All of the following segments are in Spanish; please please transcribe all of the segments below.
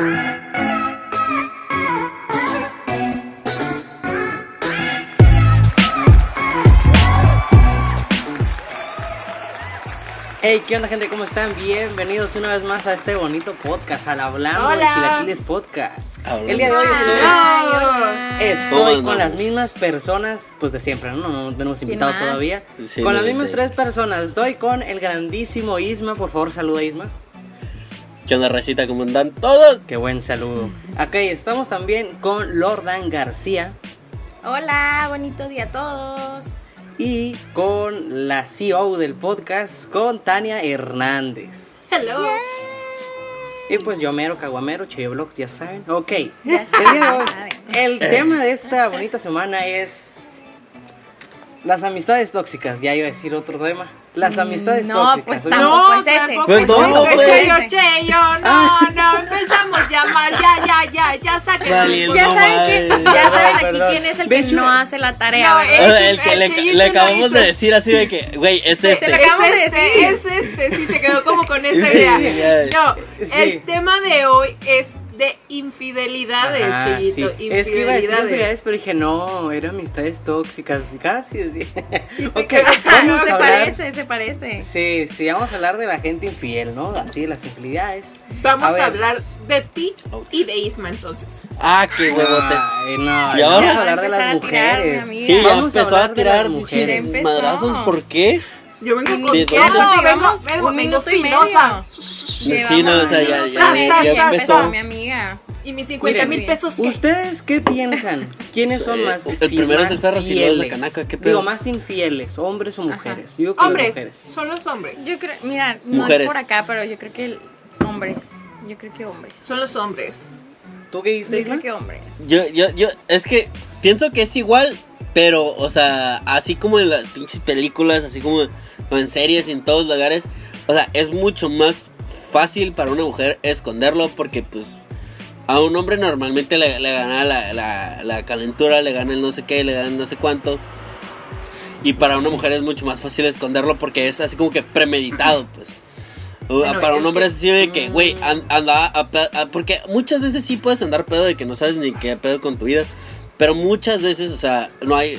Hey, ¿qué onda gente? ¿Cómo están? Bienvenidos una vez más a este bonito podcast, al Hablando de. Chilaquiles Podcast. Hablando El día de hoy estoy, estoy ¿Cómo con las mismas personas, pues de siempre, ¿no? No tenemos invitado todavía. Sí, con las mismas tres personas. Estoy con el grandísimo Isma, por favor, saluda Isma. ¿Qué onda, recita? ¿Cómo andan todos? Qué buen saludo. Ok, estamos también con Lordan García Hola, bonito día a todos. y con la CEO del podcast, con Tania Hernández. Hello. Y pues yo mero, caguamero, Cheyo Vlogs, ya saben. Ok, el Ya día de hoy, saben. el tema de esta bonita semana es las amistades tóxicas. Ya iba a decir otro tema. Las amistades No, tóxicas. pues Oye, tampoco es ese. Pues es no, güey. Cheyo, Cheyo, no, no, empezamos ya mal, ya, ya, ya, ya saquen. Vale, Ya No, saben, quién, madre. ya saben aquí perdón. quién es el De que hecho- no hace la tarea. No, es- el que el le, le lo acabamos de decir así de que, güey, es Se este. le acabamos de es este, decir. es este, sí, se quedó como con esa idea. No, Sí. el tema de hoy es de infidelidades, Ajá, sí. Es que iba a decir infidelidades. infidelidades, pero dije, no, eran amistades tóxicas. Casi. Ok, vamos se a hablar. parece, se parece. Sí, sí, vamos a hablar de la gente infiel, ¿no? Así, de las infidelidades. Vamos a, hablar de ti Ouch. y de Isma entonces. Ah, qué huevotes. Ay, no, ¿Y ahora? vamos Ya a hablar de las a tirar, mujeres. Sí, ya Vamos a empezó a, las tirar mujeres. madrazos. ¿Por qué? Yo vengo con ¿de dónde? vengo, Llevamos vengo, un vengo no, o sea, ya- ya- ya ya empezó. empezó mi amiga. Y mis 50 mil pesos. ¿qué? ¿Ustedes qué piensan? ¿Quiénes son más el fi- primero es el perro, si no es de fieles? Canaca, ¿qué pedo? Digo, más infieles, hombres o mujeres. Yo creo que Hombres, mujeres. son los hombres. Yo creo, mira, no Mujeres. es por acá, pero yo creo que el- hombres. Yo creo que hombres. Son los hombres. ¿Tú qué dijiste, Yo creo que hombres. Yo, yo, yo, es que pienso que es igual, pero, o sea, así como en las pinches películas, así como, en series y en todos lugares, o sea, es mucho más fácil para una mujer esconderlo porque, pues, a un hombre normalmente le, le gana la, la, la calentura, le gana el no sé qué, le gana el no sé cuánto. Y para una mujer es mucho más fácil esconderlo porque es así como que premeditado, pues. Bueno, para un hombre es así de que, güey, an- anda a a- porque muchas veces sí puedes andar pedo de que no sabes ni qué pedo con tu vida, pero muchas veces, o sea, no hay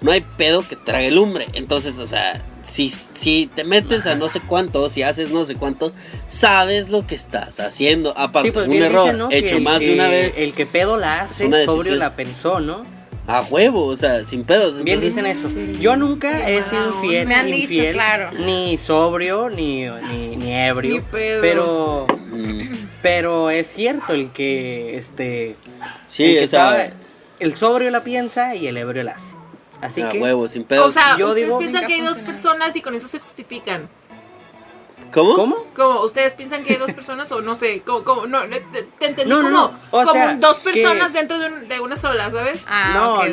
no hay pedo que trague lumbre. Entonces, o sea, si, si te metes a no sé cuánto, si haces no sé cuánto, sabes lo que estás haciendo. Aparte, Sí, pues un error hecho el más de una vez El que pedo la hace, una sobrio la pensó, ¿no? a huevo, o sea, sin pedos. Bien dicen eso. Yo nunca he sido onda. Me han dicho, infiel, claro. ni sobrio, ni, ni, ni ebrio. Ni pedo. Pero, mm, pero es cierto el que, este, sí, el que o sea, está- el sobrio la piensa y el ebrio la hace. Así a que, huevo, sin pedos. O sea, yo ustedes digo- piensan que hay dos personas y con eso se justifican. ¿Cómo? ¿cómo? ¿Cómo? ¿Ustedes piensan que hay dos personas o no sé? ¿Cómo? cómo? No, no, te, te entendí No, no, como, no. O como sea, dos que- personas dentro de, un- de una sola, ¿sabes? Ah, no, ok,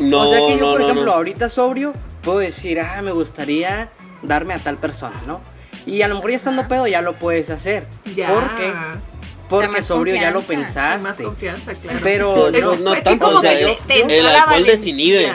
no, no, O sea que yo, no, por no, ejemplo, no. ahorita sobrio, puedo decir, ah, me gustaría darme a tal persona, ¿no? Y a lo mejor ya estando pedo ya lo puedes hacer. Ya. ¿Por qué? Porque sobrio ya lo. Hay más pensaste. confianza, claro. Pero Sí, no, no Es tanto, como o sea, es- te- el alcohol desinhibe.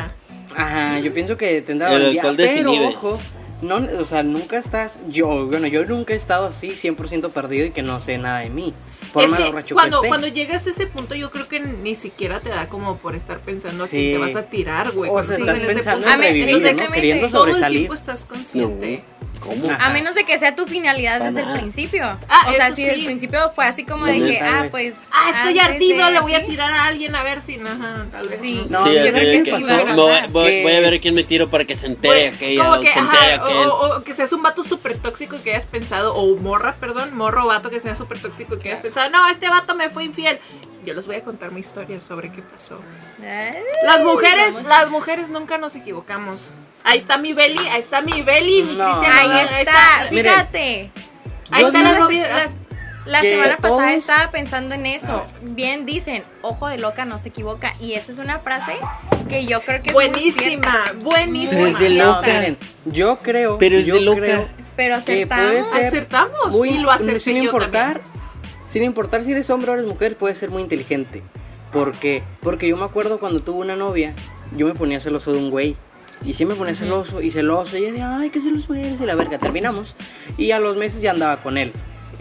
Ajá, yo pienso que tendrá El valentía, alcohol pero desinhibe. ojo, no, o sea, nunca estás, yo, bueno, yo nunca he estado así 100% perdido y que no sé nada de mí, por Es más que cuando, que cuando llegas a ese punto, yo creo que ni siquiera te da como por estar pensando a Sí. quién te vas a tirar, güey. o sea, estás estás en ese pensando punto. en A revivir, entonces, ¿no? Queriendo mete. Todo el sobresalir. tiempo estás consciente. ¿Cómo? Ajá. A menos de que sea tu finalidad desde el principio. Ah, o sea, si sí. el principio fue así como de que, ah, pues. Ah, estoy ardido, le voy a tirar a alguien a ver si, ajá, tal vez. Sí. No, sí, yo así creo que que pasó. me voy, voy- Que- voy a ver quién me tiro para que se entere Güey, aquella como que, se entere ajá, aquel. o, o que seas un vato súper tóxico que hayas pensado, o morra, perdón, morro o vato que sea súper tóxico que hayas pensado, no, este vato me fue infiel. Yo les voy a contar mi historia sobre qué pasó. Ay, Las mujeres, vamos. las mujeres nunca nos equivocamos. Ahí está mi Beli, ahí está mi Beli, mi No. Cristian. Ahí está, fíjate. Ahí está la novia. La, semana pasada todos- estaba pensando en eso. Bien dicen, ojo de loca no se equivoca. Y esa es una frase que yo creo que es Buenísima, buenísima. Pero es de loca. yo creo, Pero es yo de loca. creo Pero que puede acertamos. ser Acertamos muy- y lo acerté sin yo importar, también. Sin importar si eres hombre o eres mujer, puede ser muy inteligente. ¿Por qué? Porque yo me acuerdo cuando tuve una novia, yo me ponía celoso de un güey. Y sí me ponía celoso y celoso. Y ella de, ay, qué celoso eres. Y la verga, terminamos. Y a los meses ya andaba con él.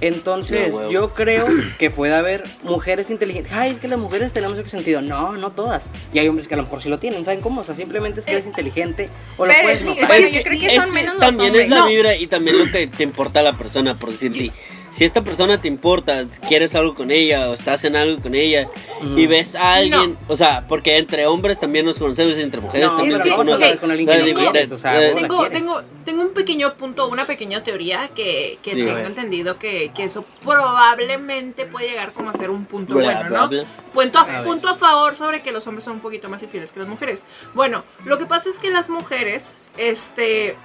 Entonces, Sí, yo creo que puede haber mujeres inteligentes. Ay, es que las mujeres tenemos ese sentido. No, no todas. Y hay hombres que a lo mejor sí lo tienen. ¿Saben cómo? O sea, simplemente es que eres inteligente o lo Pero puedes es- notar. bueno, Es yo que- creo que es son que menos los también hombres. es la No. vibra y también lo que te importa a la persona, por decir, si, si esta persona te importa, quieres algo con ella o estás en algo con ella y ves a alguien, o sea, porque entre hombres también nos conocemos, entre mujeres No, también conocen. hablar con alguien que no quieres, o sea, la tengo, quieres. tengo, tengo un pequeño punto, una pequeña teoría que, que tengo entendido que, que eso probablemente puede llegar como a ser un punto Bla, bueno, bla, ¿no? bla. Punto A punto a favor sobre que los hombres son un poquito más infieles que las mujeres. Bueno, lo que pasa es que las mujeres, este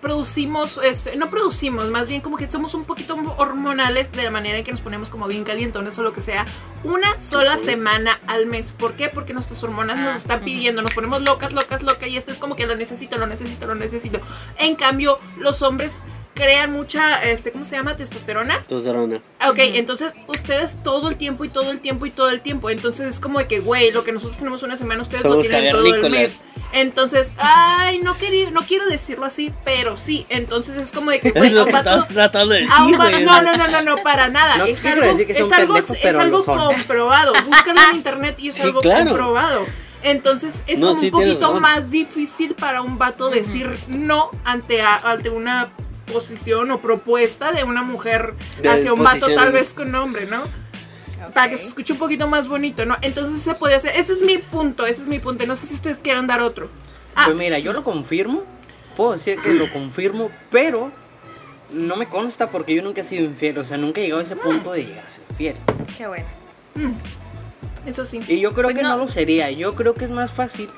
producimos, este, no producimos, más bien como que somos un poquito hormonales de la manera en que nos ponemos como bien calientones o lo que sea, una sola semana al mes. ¿Por qué? Porque nuestras hormonas Ah, nos están ujú. pidiendo, nos ponemos locas, locas, locas y esto es como que lo necesito, lo necesito, lo necesito. En cambio, los hombres crean mucha, este, ¿cómo se llama? Testosterona. Testosterona. Ah, Ok, entonces ustedes todo el tiempo y todo el tiempo y todo el tiempo. Entonces es como de que, güey, lo que nosotros tenemos una semana, ustedes lo tienen todo el mes. Entonces, ay, no, quería, no quiero decirlo así, pero sí. Entonces es como de que, güey, Es lo que vato- estabas tratando de a un decir, güey. no, no, no, no, no, para nada. No es algo, decir que son es algo, pendejos, es algo comprobado. Búscalo en internet y es Sí, algo claro. comprobado. Entonces es No, un sí, poquito más difícil para un vato decir no ante, a- ante una posición o propuesta de una mujer De hacia un vato tal vez con nombre, ¿no? Para que se escuche un poquito más bonito, ¿no? Entonces se puede hacer. Ese es mi punto, ese es mi punto. No sé si ustedes quieran dar otro. Ah, Pues mira, yo lo confirmo. Puedo decir que lo confirmo, pero no me consta porque yo nunca he sido infiel. O sea, nunca he llegado a ese punto de llegar a ser infiel. Qué bueno. eso sí. Y yo creo Pues que no. no. lo sería. Yo creo que es más fácil.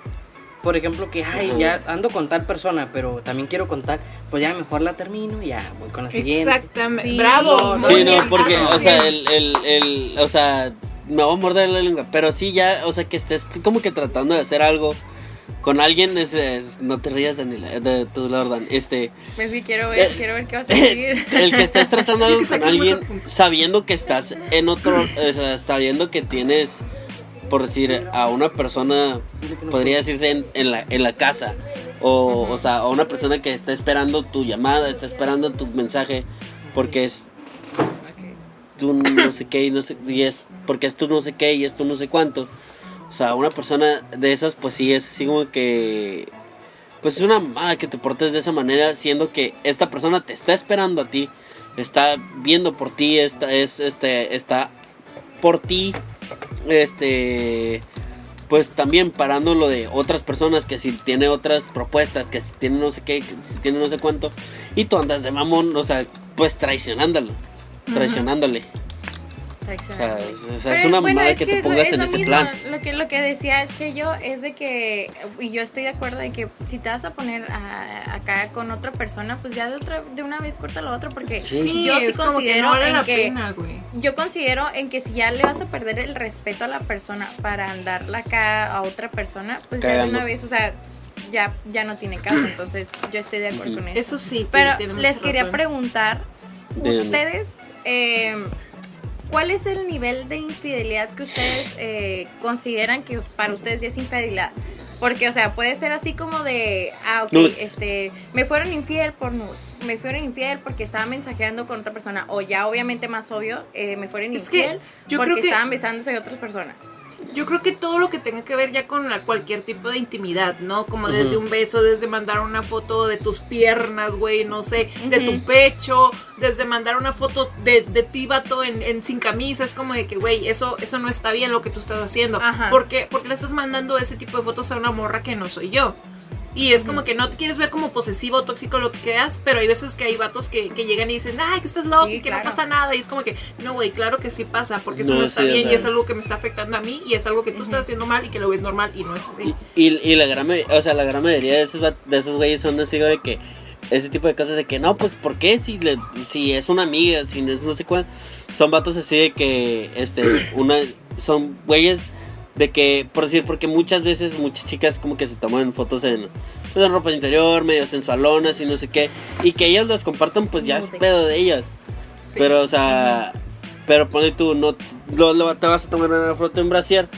Por ejemplo, que, ay, ya ando con tal persona, pero también quiero contar. Pues ya mejor la termino y ya voy con la siguiente. Exactamente. Sí. Bravo. Sí, bien. no, porque, o sea, el, el, el, o sea, me voy a morder la lengua, pero sí ya, o sea, que estés como que tratando de hacer algo con alguien, es, es- no te rías, Daniela, de tu Lordan, este, Pues sí, quiero ver, Eh, quiero ver qué vas a decir. el que estés tratando Sí, algo con alguien, sabiendo que estás en otro, o sea, sabiendo que tienes, por decir, a una persona, podría decirse en, la, en la casa, o, o sea, a una persona que está esperando tu llamada, está esperando tu mensaje, porque es tú no sé qué y no sé y es porque es tú no sé qué y es tú no sé cuánto. O sea una persona de esas pues sí es así como que pues es una mamada que te portes de esa manera siendo que esta persona te está esperando a ti está viendo por ti está es este está por ti este pues también parando lo de otras personas que si tiene otras propuestas que si tiene no sé qué que si tiene no sé cuánto y tú andas de mamón o sea pues traicionándolo traicionándole. O sea, es Pero, una bueno, mamada es que te lo- pongas es en lo ese mismo, plan. Lo que, lo que decía Cheyo es de que, y yo estoy de acuerdo de que si te vas a poner a- acá con otra persona, pues ya de otra de una vez corta lo otro, porque Sí, yo sí es como que considero no vale en la que pena, güey. yo considero en que si ya le vas a perder el respeto a la persona para andarla acá a otra persona, pues ya de una vez, o sea, ya, ya no tiene caso. Entonces, yo estoy de acuerdo con eso. Eso sí. Pero les quería razón. preguntar, ustedes, eh, ¿cuál es el nivel de infidelidad que ustedes eh, consideran que para ustedes ya es infidelidad? Porque, o sea, puede ser así como de, ah, ok, Nudes. este, me fueron infiel por nudes, me fueron infiel porque estaba mensajeando con otra persona, o ya obviamente más obvio, eh, me fueron Es que infiel yo porque creo que- estaban besándose a otras personas. Yo creo que todo lo que tenga que ver ya con cualquier tipo de intimidad, ¿no? Como desde un beso, desde mandar una foto de tus piernas, güey, no sé, de tu pecho, desde mandar una foto de, de ti, vato, en, en sin camisa, es como de que, güey, eso, eso no está bien lo que tú estás haciendo. Ajá. ¿Por qué? Porque le estás mandando ese tipo de fotos a una morra que no soy yo. Y es como que no te quieres ver como posesivo o tóxico lo que quieras, pero hay veces que hay vatos que, que llegan y dicen, ay, que estás loco Sí, y que claro. no pasa nada. Y es como que, no, güey, claro que sí pasa, porque eso No, no, está sí, o bien y es algo que me está afectando a mí y es algo que tú estás haciendo mal y que lo ves normal y no es así. Y, y, y la gran o sea, la gran mayoría de esos, de esos güeyes son así de que ese tipo de cosas de que no, pues ¿por qué si le, si es una amiga, si no, es no sé cuál? Son vatos así de que este una son güeyes de que por decir porque muchas veces muchas chicas como que se toman fotos en pues, en ropa interior, medio sensualonas y no sé qué y que ellas las compartan pues ya es pedo de ellas. Sí. Pero o sea, pero pone tú no lo- lo- te vas a tomar una foto en brasier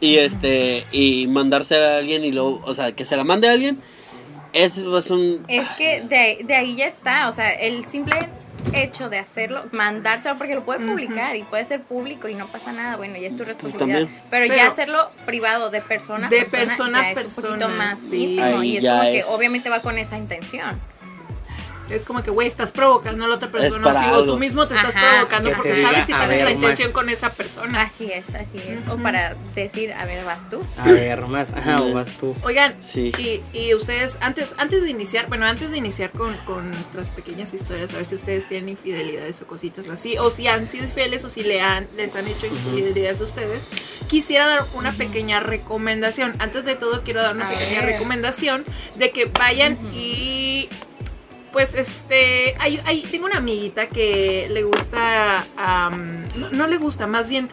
y este y mandarse a alguien y luego, o sea, que se la mande a alguien, ese es un Es que de, de ahí ya está, o sea, el simple hecho de hacerlo, mandárselo porque lo puede publicar y puede ser público y no pasa nada, bueno, ya es tu responsabilidad. También. Pero, Pero- ya hacerlo privado de persona a De persona, persona es un poquito más sí. íntimo Ahí y es como que obviamente va con esa intención. Es como que, güey, estás provocando a la otra persona. o algo. tú mismo te estás provocando que porque sabes que tienes la intención más. con esa persona. Así es, así es. O para decir, a ver, vas tú. A ver, más. Ajá, o vas tú. Oigan, Sí. y, y ustedes, antes, antes de iniciar, bueno, antes de iniciar con, con nuestras pequeñas historias, a ver si ustedes tienen infidelidades o cositas así, o si han sido infieles o si le han, les han hecho infidelidades a ustedes, quisiera dar una pequeña recomendación. Antes de todo, quiero dar una A pequeña ver. recomendación de que vayan y pues este, hay, hay- tengo una amiguita que le gusta, am, no, no le gusta, más bien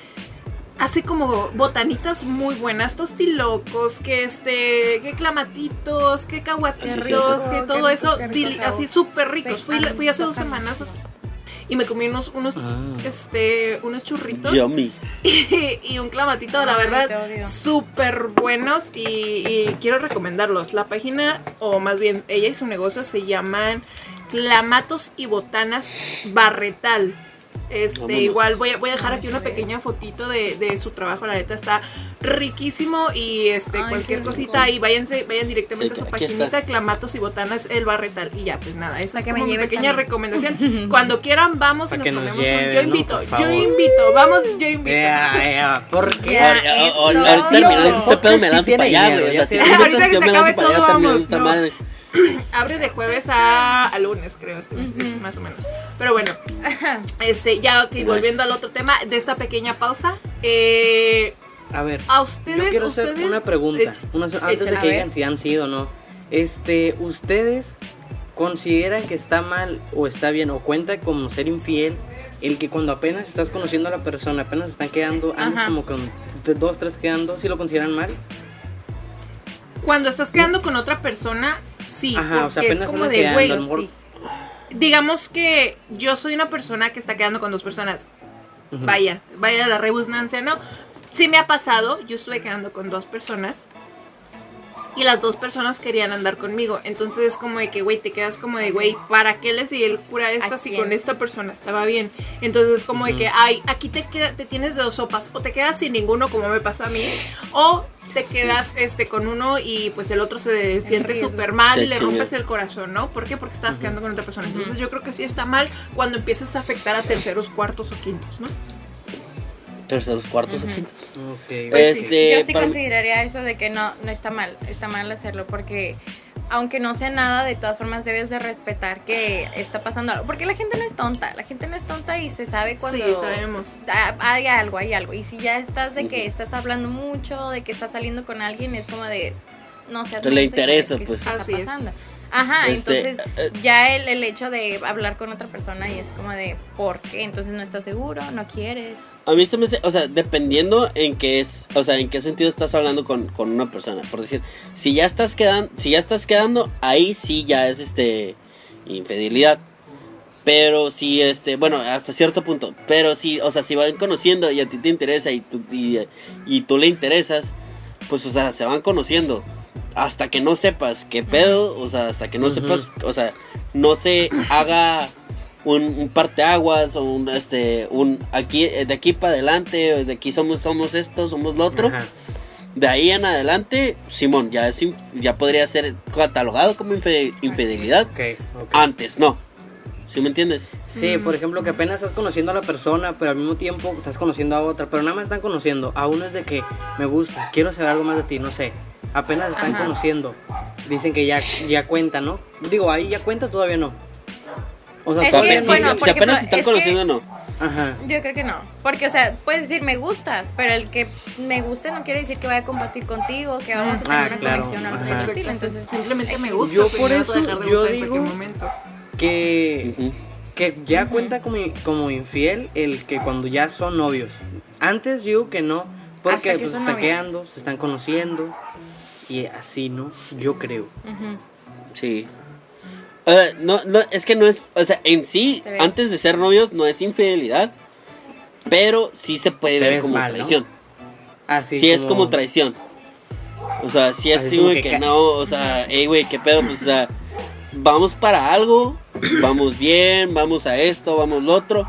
hace como botanitas muy buenas, tostilocos, que este, que clamatitos, que caguaterrios, sí. que Oh, todo eso, rico, así súper ricos. Fui, fui hace dos semanas y me comí unos, unos, Ah. este, unos churritos Yummy. y, y un clamatito, la Ay, verdad, súper buenos y, y quiero recomendarlos. La página, o más bien ella y su negocio se llaman Clamatos y Botanas Barretal. Este, Vámonos. igual voy a, voy a dejar aquí una pequeña fotito de, de su trabajo, la neta está riquísimo y este Ay, cualquier cosita y váyanse, vayan directamente Sí, a su paginita está. Clamatos y Botanas El Barretal y ya, pues nada, esa es que me mi pequeña también. recomendación. Cuando quieran vamos y nos comemos un- Yo invito, yo invito, vamos, yo invito. Ahora- todo. ahorita terminando este pedo me lanzo para allá, güey. O sea, si Ahorita que yo se me acabe lanzo para allá todo, vamos. Abre de jueves a, a lunes, creo, este, más o menos. Pero bueno, este, ya ok, volviendo al otro tema de esta pequeña pausa. Eh, A ver, a yo ustedes, quiero hacer ustedes. una pregunta. Una antes de que digan si han sido o no. Este, ¿ustedes consideran que está mal o está bien o cuenta como ser infiel el que cuando apenas estás conociendo a la persona, apenas se están quedando, andas Ajá. como con de- dos, tres quedando, si lo consideran mal? Cuando estás quedando con otra persona, sí, Ajá, o sea, porque es como de, güey, Sí. digamos que yo soy una persona que está quedando con dos personas. Vaya, vaya la redundancia, ¿no? Sí me ha pasado, yo estuve quedando con dos personas y las dos personas querían andar conmigo. Entonces es como de que, güey, te quedas como de, güey, ¿para qué le seguí el cura a esta ¿A si con esta persona estaba bien? Entonces es como de que, ay, aquí te, queda, te tienes de dos sopas. O te quedas sin ninguno, como me pasó a mí, o te quedas este con uno y pues el otro se siente súper mal y le rompes el corazón, ¿no? ¿Por qué? Porque estabas quedando con otra persona. Entonces yo creo que sí está mal cuando empiezas a afectar a terceros, cuartos o quintos, ¿no? Terceros, cuartos o quintos. Ok, Pues sí. Este, Yo sí consideraría eso de que no, no está mal, está mal hacerlo porque aunque no sea nada, de todas formas debes de respetar que está pasando algo. Porque la gente no es tonta, la gente no es tonta y se sabe cuando Sí, sabemos. hay algo, hay algo. Y si ya estás de que estás hablando mucho, de que estás saliendo con alguien, es como de, no sé, Que le interesa, pues. Está Así es. pasando. Ajá, Este, entonces eh, ya el, el hecho de hablar con otra persona y es como de, ¿por qué? Entonces no estás seguro, no quieres. A mí se me hace, o sea, dependiendo en qué es, o sea, en qué sentido estás hablando con, con una persona. Por decir, si ya estás quedando, si ya estás quedando, ahí sí ya es este infidelidad. Pero si este, bueno, hasta cierto punto. Pero si, o sea, si van conociendo y a ti te interesa y tú, y, y tú le interesas, pues, o sea, se van conociendo. Hasta que no sepas qué pedo, o sea, hasta que no sepas, o sea, no se haga un, un parteaguas o un, este, un, aquí, de aquí para adelante, de aquí somos, somos esto, somos lo otro. Ajá. De ahí en adelante, Simón, ya, es, ya podría ser catalogado como infe- infidelidad. Ok, ok. Antes no. ¿Sí me entiendes? Sí, por ejemplo, que apenas estás conociendo a la persona, pero al mismo tiempo estás conociendo a otra, pero nada más están conociendo. A uno es de que me gustas, quiero saber algo más de ti, no sé. Apenas están Ajá. conociendo. Dicen que ya, ya cuenta, ¿no? Digo, ahí ya cuenta, todavía no. O sea, Es todavía que, bueno, si- si apenas se están es que- conociendo, no. Ajá. Yo creo que no. Porque, o sea, puedes decir me gustas, pero el que me guste no quiere decir que vaya a compartir contigo, que vamos a tener Ah, una claro. conexión Ajá. estilo. Entonces, simplemente me gusta. Yo por eso, dejar de yo en digo- momento. Que, Ujú. que ya cuenta como, como infiel el que cuando ya son novios. Antes yo digo que no, porque pues se son están novios. quedando, se están conociendo. Y así, ¿no? Yo creo. Ujú. Sí. No, no, es que no es, o sea, en sí, antes de ser novios no es infidelidad, pero sí se puede ver como mal, ¿no? traición. Así sí es como traición. O sea, sí es Así así, como güey, que que no, o sea, hey, güey, qué pedo, pues, o sea, vamos para algo, vamos bien, vamos a esto, vamos lo otro.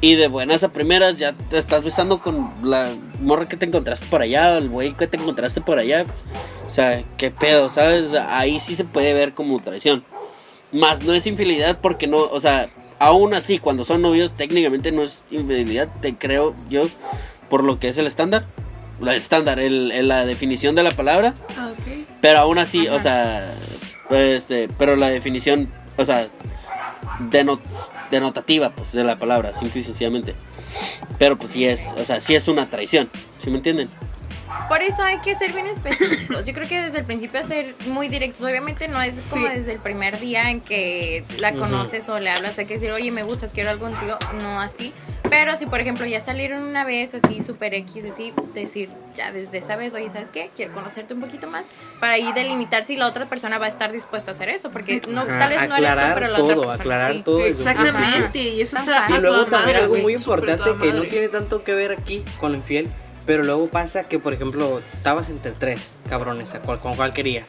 Y de buenas a primeras ya te estás besando con la morra que te encontraste por allá, el güey que te encontraste por allá. O sea, qué pedo, ¿sabes? O sea, ahí sí se puede ver como traición. Más no es infidelidad porque no, o sea, aún así, cuando son novios, técnicamente no es infidelidad, te creo yo, por lo que es el estándar. El estándar, el, el- la definición de la palabra. Ah. Pero aún así, o sea, este, pero la definición, o sea, deno- denotativa, pues, de la palabra, simple y sencillamente. Pero pues sí es, o sea, sí es una traición, ¿sí me entienden? Por eso hay que ser bien específicos. Yo creo que desde el principio ser muy directos. Obviamente no es como Sí. desde el primer día en que la conoces o le hablas. Hay que decir, oye, me gustas, quiero algo contigo. No así. Pero si, por ejemplo, ya salieron una vez así, super X, así, decir, ya desde esa vez, oye, ¿sabes qué? Quiero conocerte un poquito más. Para ahí delimitar si la otra persona va a estar dispuesta a hacer eso. Porque no, tal vez no eres tú, aclarar pero la todo, otra persona aclarar sí. todo. Exactamente, y eso está. Y luego también algo muy importante que no tiene tanto que ver aquí con lo infiel, pero luego pasa que, por ejemplo, estabas entre tres cabrones, con cuál querías.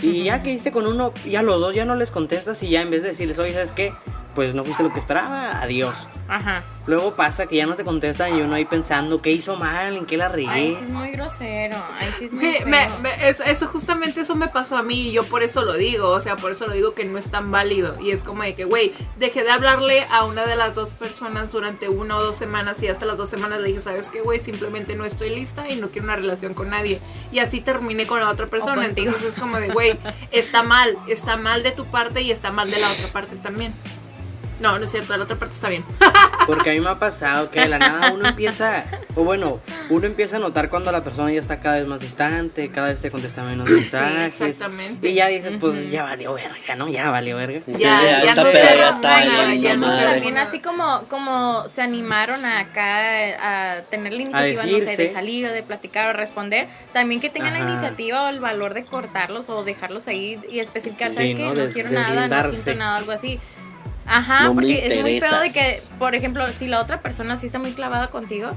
Y ya que diste con uno, ya los dos ya no les contestas y ya en vez de decirles, oye, ¿sabes qué? Pues no fuiste lo que esperaba, adiós. Ajá. Luego pasa que ya no te contestan y uno ahí pensando, ¿qué hizo mal? ¿En qué la regué? Ahí sí es muy grosero. Ahí sí es muy Me- me- me- eso, eso justamente eso me pasó a mí y yo por eso lo digo, o sea, por eso lo digo que no es tan válido y es como de que, güey, dejé de hablarle a una de las dos personas durante una o dos semanas y hasta las dos semanas le dije, ¿sabes qué, güey? Simplemente no estoy lista y no quiero una relación con nadie y así terminé con la otra persona, entonces es como de, güey, está mal, está mal de tu parte y está mal de la otra parte también. No, no es cierto, la otra parte está bien. Porque a mí me ha pasado que de la nada uno empieza, o bueno, uno empieza a notar cuando la persona ya está cada vez más distante, cada vez te contesta menos mensajes. exactamente. Y ya dices, pues ya valió verga, ¿no? Ya valió verga. Ya, ya ya está no peda, se ya está romana, valiendo ya no se madre. También así como, como se animaron acá a tener la iniciativa, no sé, de salir o de platicar o responder, también que tengan la iniciativa o el valor de cortarlos o dejarlos ahí y especificar, Sí, ¿sabes ¿no? qué? No quiero nada, no siento nada, algo así. Ajá, No porque es muy feo de que, por ejemplo, si la otra persona sí está muy clavada contigo,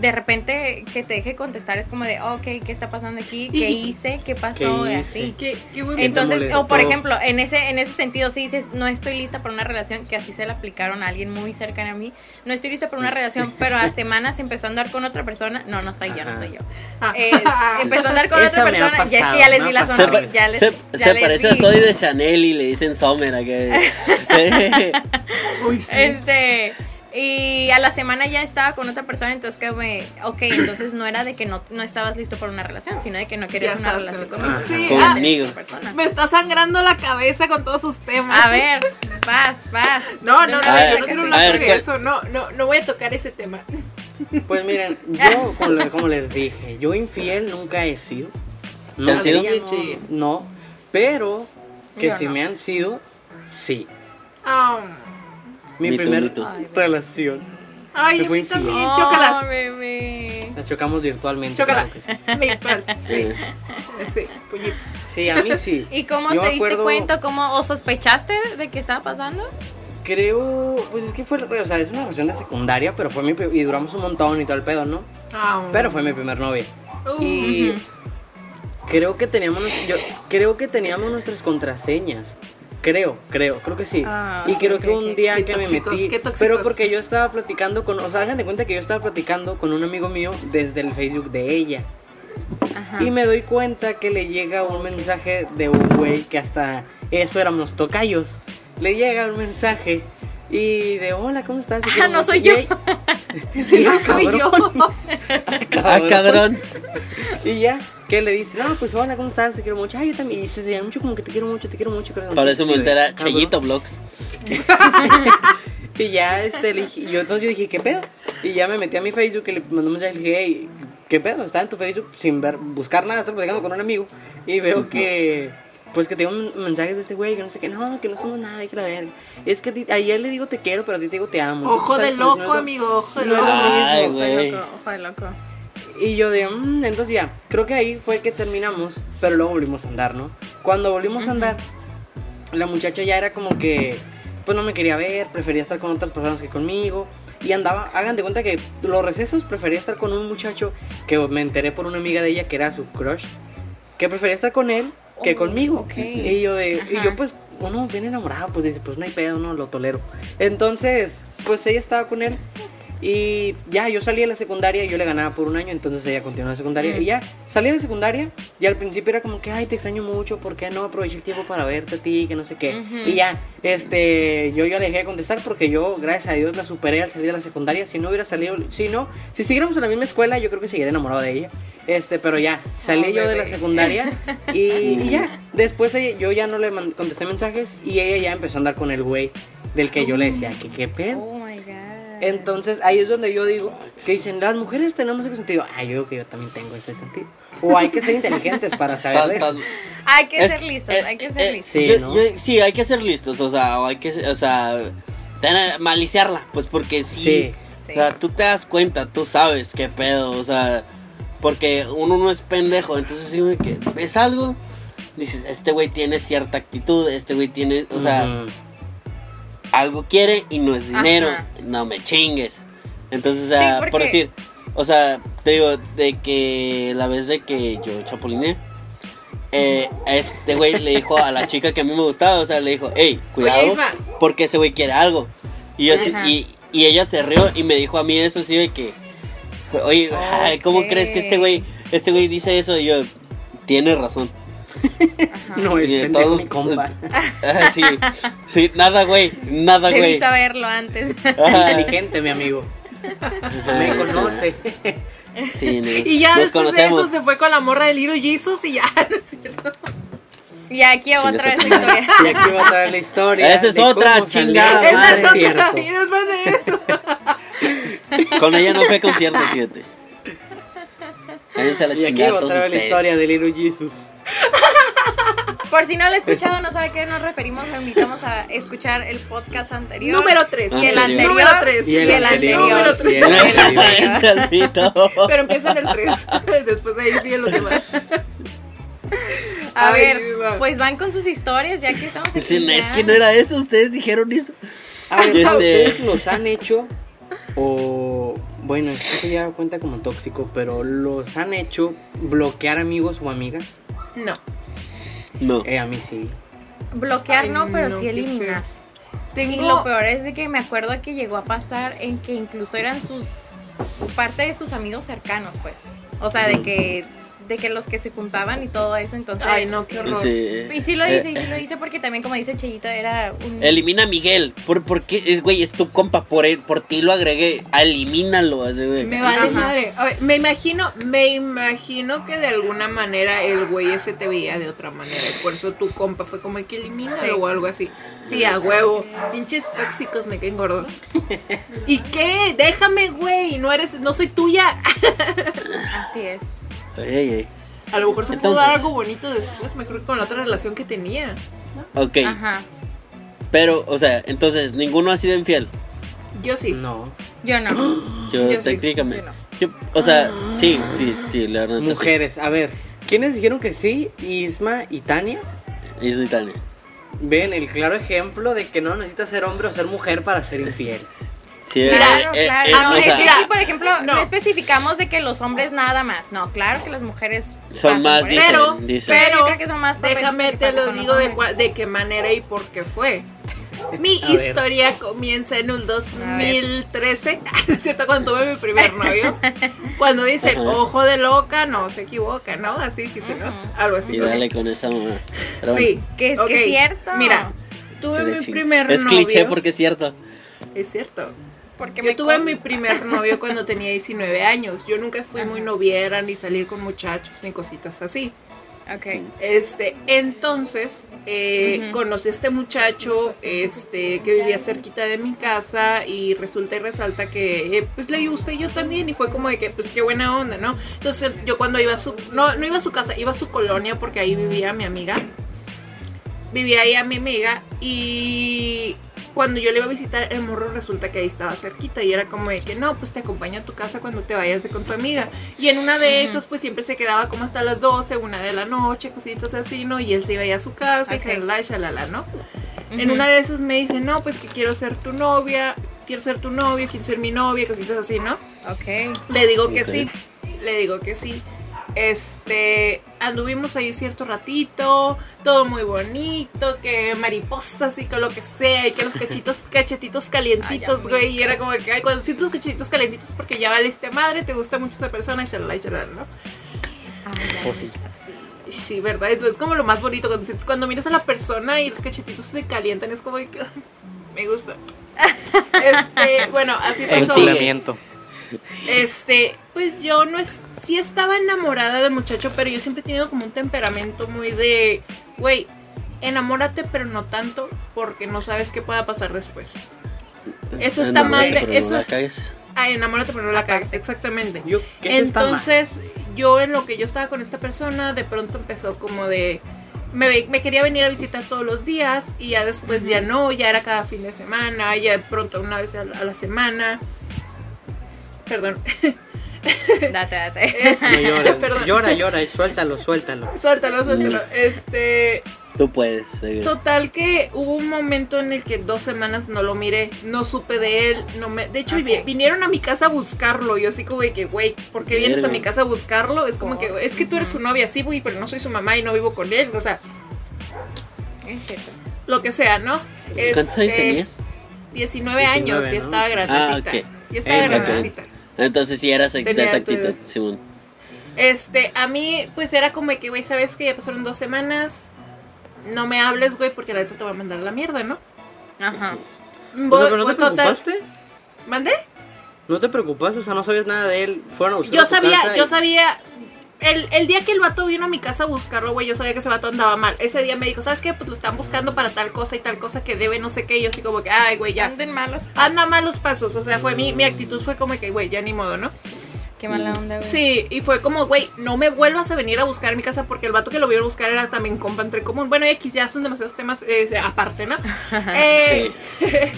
de repente que te deje contestar es como de, ok, ¿qué está pasando aquí? ¿Qué Y- hice? ¿Qué pasó? ¿Qué Y hice? así. Qué, qué Entonces, o por ejemplo, en ese, en ese sentido, si dices, no estoy lista para una relación, que así se la aplicaron a alguien muy cercano a mí, no estoy lista para una relación, pero a semanas empezó a andar con otra persona, no, no soy yo, no Ajá. soy yo. Ah. Eh, empezó a andar con Esa otra persona, ya es pasado, que ya les ha la pasado. Pa- ya les, se- ya se les parece a. Zoe de Chanel y le dicen Sommer. a que- Uy, sí. Este, y a la semana ya estaba con otra persona, entonces que me, ok, entonces no era de que no, no estabas listo para una relación, sino de que no querías Ya una relación conmigo. Ajá. Sí, Con ah, Conmigo. otra. Me está sangrando la cabeza con todos sus temas. A ver, vas, vas. No, no, no, ver, yo no quiero hablar ¿cuál- eso. No, no, no voy a tocar ese tema. Pues miren, yo, como, como les dije, yo infiel nunca he sido. ¿Te han sido? No, no, pero que Yo si no. me han sido, sí. Ah, Mi primera. Ay, relación. Ay, Me a mí también, Oh, chócalas. La chocamos virtualmente. Chócala. claro que sí. Virtual, sí. Sí, puñito. Sí, a mí sí. ¿Y cómo Yo te diste cuenta? ¿Cómo, ¿O sospechaste de que estaba pasando? Creo, pues es que fue, o sea, es una relación de secundaria, pero fue mi, y duramos un montón y todo el pedo, ¿no? Ah, Pero fue mi primer novia. Uh, Y Ujú. creo que teníamos, yo creo que teníamos nuestras contraseñas. Creo, creo, creo que sí. Ah, y creo que un día que me metí, pero porque yo estaba platicando con, o sea, hagan de cuenta que yo estaba platicando con un amigo mío desde el Facebook de ella. Ajá. Y me doy cuenta que le llega un mensaje de un güey que hasta eso éramos tocayos. Le llega un mensaje y de hola, ¿cómo estás? Ah, no mucho". soy yo. Sí, no soy yo. ah, cabrón. Y ya, que le dice, no, pues hola, ¿cómo estás? Te quiero mucho. Ay, yo también. Y se llama mucho como que te quiero mucho, te quiero mucho. corazón. Para ese Sí, momento de, era cabrón. Chayito Vlogs. Y ya, este, le dije, yo entonces yo dije, ¿qué pedo? Y ya me metí a mi Facebook y le mandó un mensaje y le dije, hey, ¿qué pedo? Estaba en tu Facebook sin ver, buscar nada, estaba platicando con un amigo. Y veo que, pues que tengo un mensaje de este güey, que no sé qué, no, que no somos nada, y que la verga. Es que a, ti- a él le digo te quiero, pero a ti te digo te amo. Ojo de ¿sabes? No es loco, lo- amigo, ojo de loco. lo Ay, güey. ojo de loco. Y yo de, "Mm", entonces ya, creo que ahí fue que terminamos, pero luego volvimos a andar, ¿no? Cuando volvimos a andar, la muchacha ya era como que, pues no me quería ver, prefería estar con otras personas que conmigo. Y andaba, hagan de cuenta que los recesos prefería estar con un muchacho que me enteré por una amiga de ella que era su crush, que prefería estar con él que Oh, conmigo. ok. Y yo de, y yo pues uno bien enamorado, pues dice, pues no hay pedo, no, lo tolero. Entonces, pues ella estaba con él y ya, yo salí de la secundaria, yo le ganaba por un año, entonces ella continuó en la secundaria. Mm. Y ya, salí de la secundaria y al principio era como que, ay, te extraño mucho, ¿por qué no aproveché el tiempo para verte a ti? Que no sé qué. Y ya, este, yo ya dejé de contestar porque yo, gracias a Dios, la superé al salir de la secundaria. Si no hubiera salido, si no, si siguiéramos en la misma escuela, yo creo que seguiría enamorado de ella. Este, pero ya, salí Oh, yo de la secundaria y, y ya, después ella- yo ya no le contesté mensajes y ella ya empezó a andar con el güey del que yo le decía, que qué pedo. Oh. Entonces ahí es donde yo digo que dicen las mujeres tenemos ese sentido. Ah, yo digo que yo también tengo ese sentido. O hay que ser inteligentes para saber de eso. Hay que Es- ser listos, eh, hay que eh, ser listos. Sí, yo- ¿no? yo- sí, hay que ser listos, o sea, o hay que, o sea, tener- maliciarla, pues porque sí, Sí. Sí. o sea, tú te das cuenta, tú sabes qué pedo, o sea, porque uno no es pendejo, entonces si uno que ves algo, dices, este güey tiene cierta actitud, este güey tiene, o sea. Algo quiere y no es dinero, Ajá. no me chingues. Entonces, porque- por decir, o sea, te digo, de que la vez de que yo chapulineé, eh, este güey le dijo a la chica que a mí me gustaba, o sea, le dijo, hey, cuidado, porque ese güey quiere algo. Y, yo, sí- Ajá. y, y ella se rió y me dijo a mí eso, así de que, oye, ay, ¿cómo crees que este güey, este güey dice eso? Y yo, tiene razón. Ajá. No es Y de pendejo todos- mi compa. Ah, sí, sí, nada, güey, nada, Debí güey. saberlo antes. Ajá. Inteligente, mi amigo. Me conoce. Sí, no. Y ya Nos después conocemos. de eso se fue con la morra de Little Jesus y ya, ¿no es cierto? y aquí Chinga otra vez la historia. Y aquí va a traer la historia. Esa es otra chingada. Esa es otra, y después de eso. Con ella no fue concierto 7. Váyanse a la Y aquí va a todos traer la historia de Little Jesus. Por si no lo he escuchado, no sabe a qué nos referimos, lo invitamos a escuchar el podcast anterior. Número 3. Y el Anterior. Número 3. Y el anterior. Número tres. Y el anterior. Pero empieza en el 3. Después de ahí siguen los demás. A Ay, ver, pues van con sus historias, ya que estamos aquí. Dicen, es que no era eso, ustedes dijeron eso. A ver, Este- ¿ustedes los han hecho? O, bueno, esto ya cuenta como tóxico, pero ¿los han hecho bloquear amigos o amigas? No. No. Eh, a mí sí. Bloquear Ay, no, pero no, sí eliminar. Tengo. Y lo peor es de que me acuerdo que llegó a pasar en que incluso eran sus parte de sus amigos cercanos, pues. O sea, de que de que los que se juntaban y todo eso, entonces Ay, no, qué horror. Sí. Y sí lo dice, y Eh, sí lo dice porque también como dice Cheyito era un Elimina a Miguel. ¿Por, por qué? Es, güey, es tu compa. Por, él, por ti lo agregué. Elimínalo. Así, güey. Me vale Ajá. madre. A ver, me imagino, me imagino que de alguna manera el güey ese te veía de otra manera. Y por eso tu compa fue como que elimínalo Sí. o algo así. Sí, a huevo. Pinches tóxicos me caen gordos. ¿Y qué? Déjame, güey. No eres, no soy tuya. así es. Ay, ay, ay. A lo mejor se pudo Entonces- dar algo bonito después, mejor con la otra relación que tenía. Ok. Ajá. Pero, o sea, entonces, ninguno ha sido infiel. Yo sí. No. Yo no. Yo, Yo sí, técnicamente. o sea, sí, sí, sí, la verdad. Mujeres, a ver, ¿quiénes dijeron que sí? Isma y Tania. Sí. Y Tania. Ven el claro ejemplo de que no necesitas ser hombre o ser mujer para ser infiel. Sí, Claro, eh, eh, claro. eh, no, o es sea, que aquí, por ejemplo, no. no. especificamos de que los hombres nada más. No, claro que las mujeres Son más, dicen. Pero, dicen. Yo pero, creo que son más déjame te lo digo de, hombres. cua- de qué manera y por qué fue. Mi A ver. historia comienza en el 2013, ¿cierto? Cuando tuve mi primer novio. Cuando dicen Ajá. ojo de loca, no se equivoca, ¿no? Así dice, ¿no? Algo así. Y dale con esa mamá. Pero Sí. Que es- que es cierto. Mira, tuve mi primer Es novio. cliché porque es cierto. Es cierto. Porque Yo me tuve mi consta. primer novio cuando tenía 19 años. Yo nunca fui muy noviera, ni salir con muchachos, ni cositas así. Ok. Este, entonces eh, conocí a este muchacho, este, que vivía cerquita de mi casa y resulta y resalta que eh, pues le gusté yo también y fue como de que pues qué buena onda, ¿no? Entonces yo cuando iba a su, no, no iba a su casa, iba a su colonia porque ahí vivía mi amiga, vivía ahí a mi amiga y cuando yo le iba a visitar el morro resulta que ahí estaba cerquita y era como de que no, pues te acompaño a tu casa cuando te vayas de con tu amiga. Y en una de esas pues siempre se quedaba como hasta las 12, una de la noche, cositas así, ¿no? Y él se iba ya a su casa Ok. y jalala, shalala, ¿no? En Ujú. una de esas me dice, no, pues que quiero ser tu novia, quiero ser tu novio, quiero ser mi novia, cositas así, ¿no? Ok. Le digo que sí, le digo que sí. Este, anduvimos ahí cierto ratito, todo muy bonito, que mariposas y que lo que sea, y que los cachitos, cachetitos calientitos, güey, y era como que, ay, cuando sientes los cachetitos calientitos porque ya valiste madre, te gusta mucho esa persona, y shalala, shalala, ¿no? Ya, Oh, sí. sí. ¿verdad? Entonces es como lo más bonito cuando, sientes- cuando miras a la persona y los cachetitos se calientan, es como que me gusta. Este, bueno, así El pasó. sí. Este, pues yo no es, sí estaba enamorada del muchacho, pero yo siempre he tenido como un temperamento muy de, güey, enamórate, pero no tanto, porque no sabes qué pueda pasar después. Eso está mal, de, pero no eso, la cagues. ah, enamórate, pero no la cagues, exactamente. Yo, ¿qué eso? Entonces, yo en lo que yo estaba con esta persona, de pronto empezó como de. Me, quería venir a visitar todos los días y ya después ya no, ya era cada fin de semana, ya de pronto una vez a la, a la semana. Perdón. Date, date. Es- No llora, Perdón. llora, llora, suéltalo, suéltalo. Suéltalo, suéltalo. Este. Tú puedes. Total que hubo un momento en el que dos semanas no lo miré, no supe de él, no me, de hecho Ok. vi- vinieron a mi casa a buscarlo, yo así como de que, güey, ¿por qué vienes a mi casa a buscarlo? Es como que, es que tú eres su novia, sí, güey, pero no soy su mamá y no vivo con él, o sea, Es cierto. lo que sea, ¿no? ¿Cuántos años Este, tenías? 19 años, 19, ya ¿no? estaba grandecita. Ah, ok. Ya estaba Eh, grandecita. Entonces sí Tenía esa actitud, Simón. Este, a mí, pues era como de que, güey, ¿sabes que Ya pasaron dos semanas. No me hables, güey, porque la neta te va a mandar a la mierda, ¿no? Ajá. O sea, Voy- ¿Pero no te total- preocupaste? ¿Mandé? ¿No te preocupaste? O sea, no sabías nada de él. Fueron a buscar Yo a tu sabía, casa yo y- sabía. El, el día que el vato vino a mi casa a buscarlo, güey, yo sabía que ese vato andaba mal. Ese día me dijo, ¿sabes qué? Pues lo están buscando para tal cosa y tal cosa que debe, no sé qué. Y yo así como que, ay, güey, ya. Anden malos. Anda malos pasos. O sea, fue mi, mi actitud fue como que, güey, ya ni modo, ¿no? Qué mala onda, güey. Sí, y fue como, güey, no me vuelvas a venir a buscar a mi casa porque el vato que lo vio a buscar era también compa entre común. Bueno, X ya son demasiados temas eh, aparte, ¿no? Eh,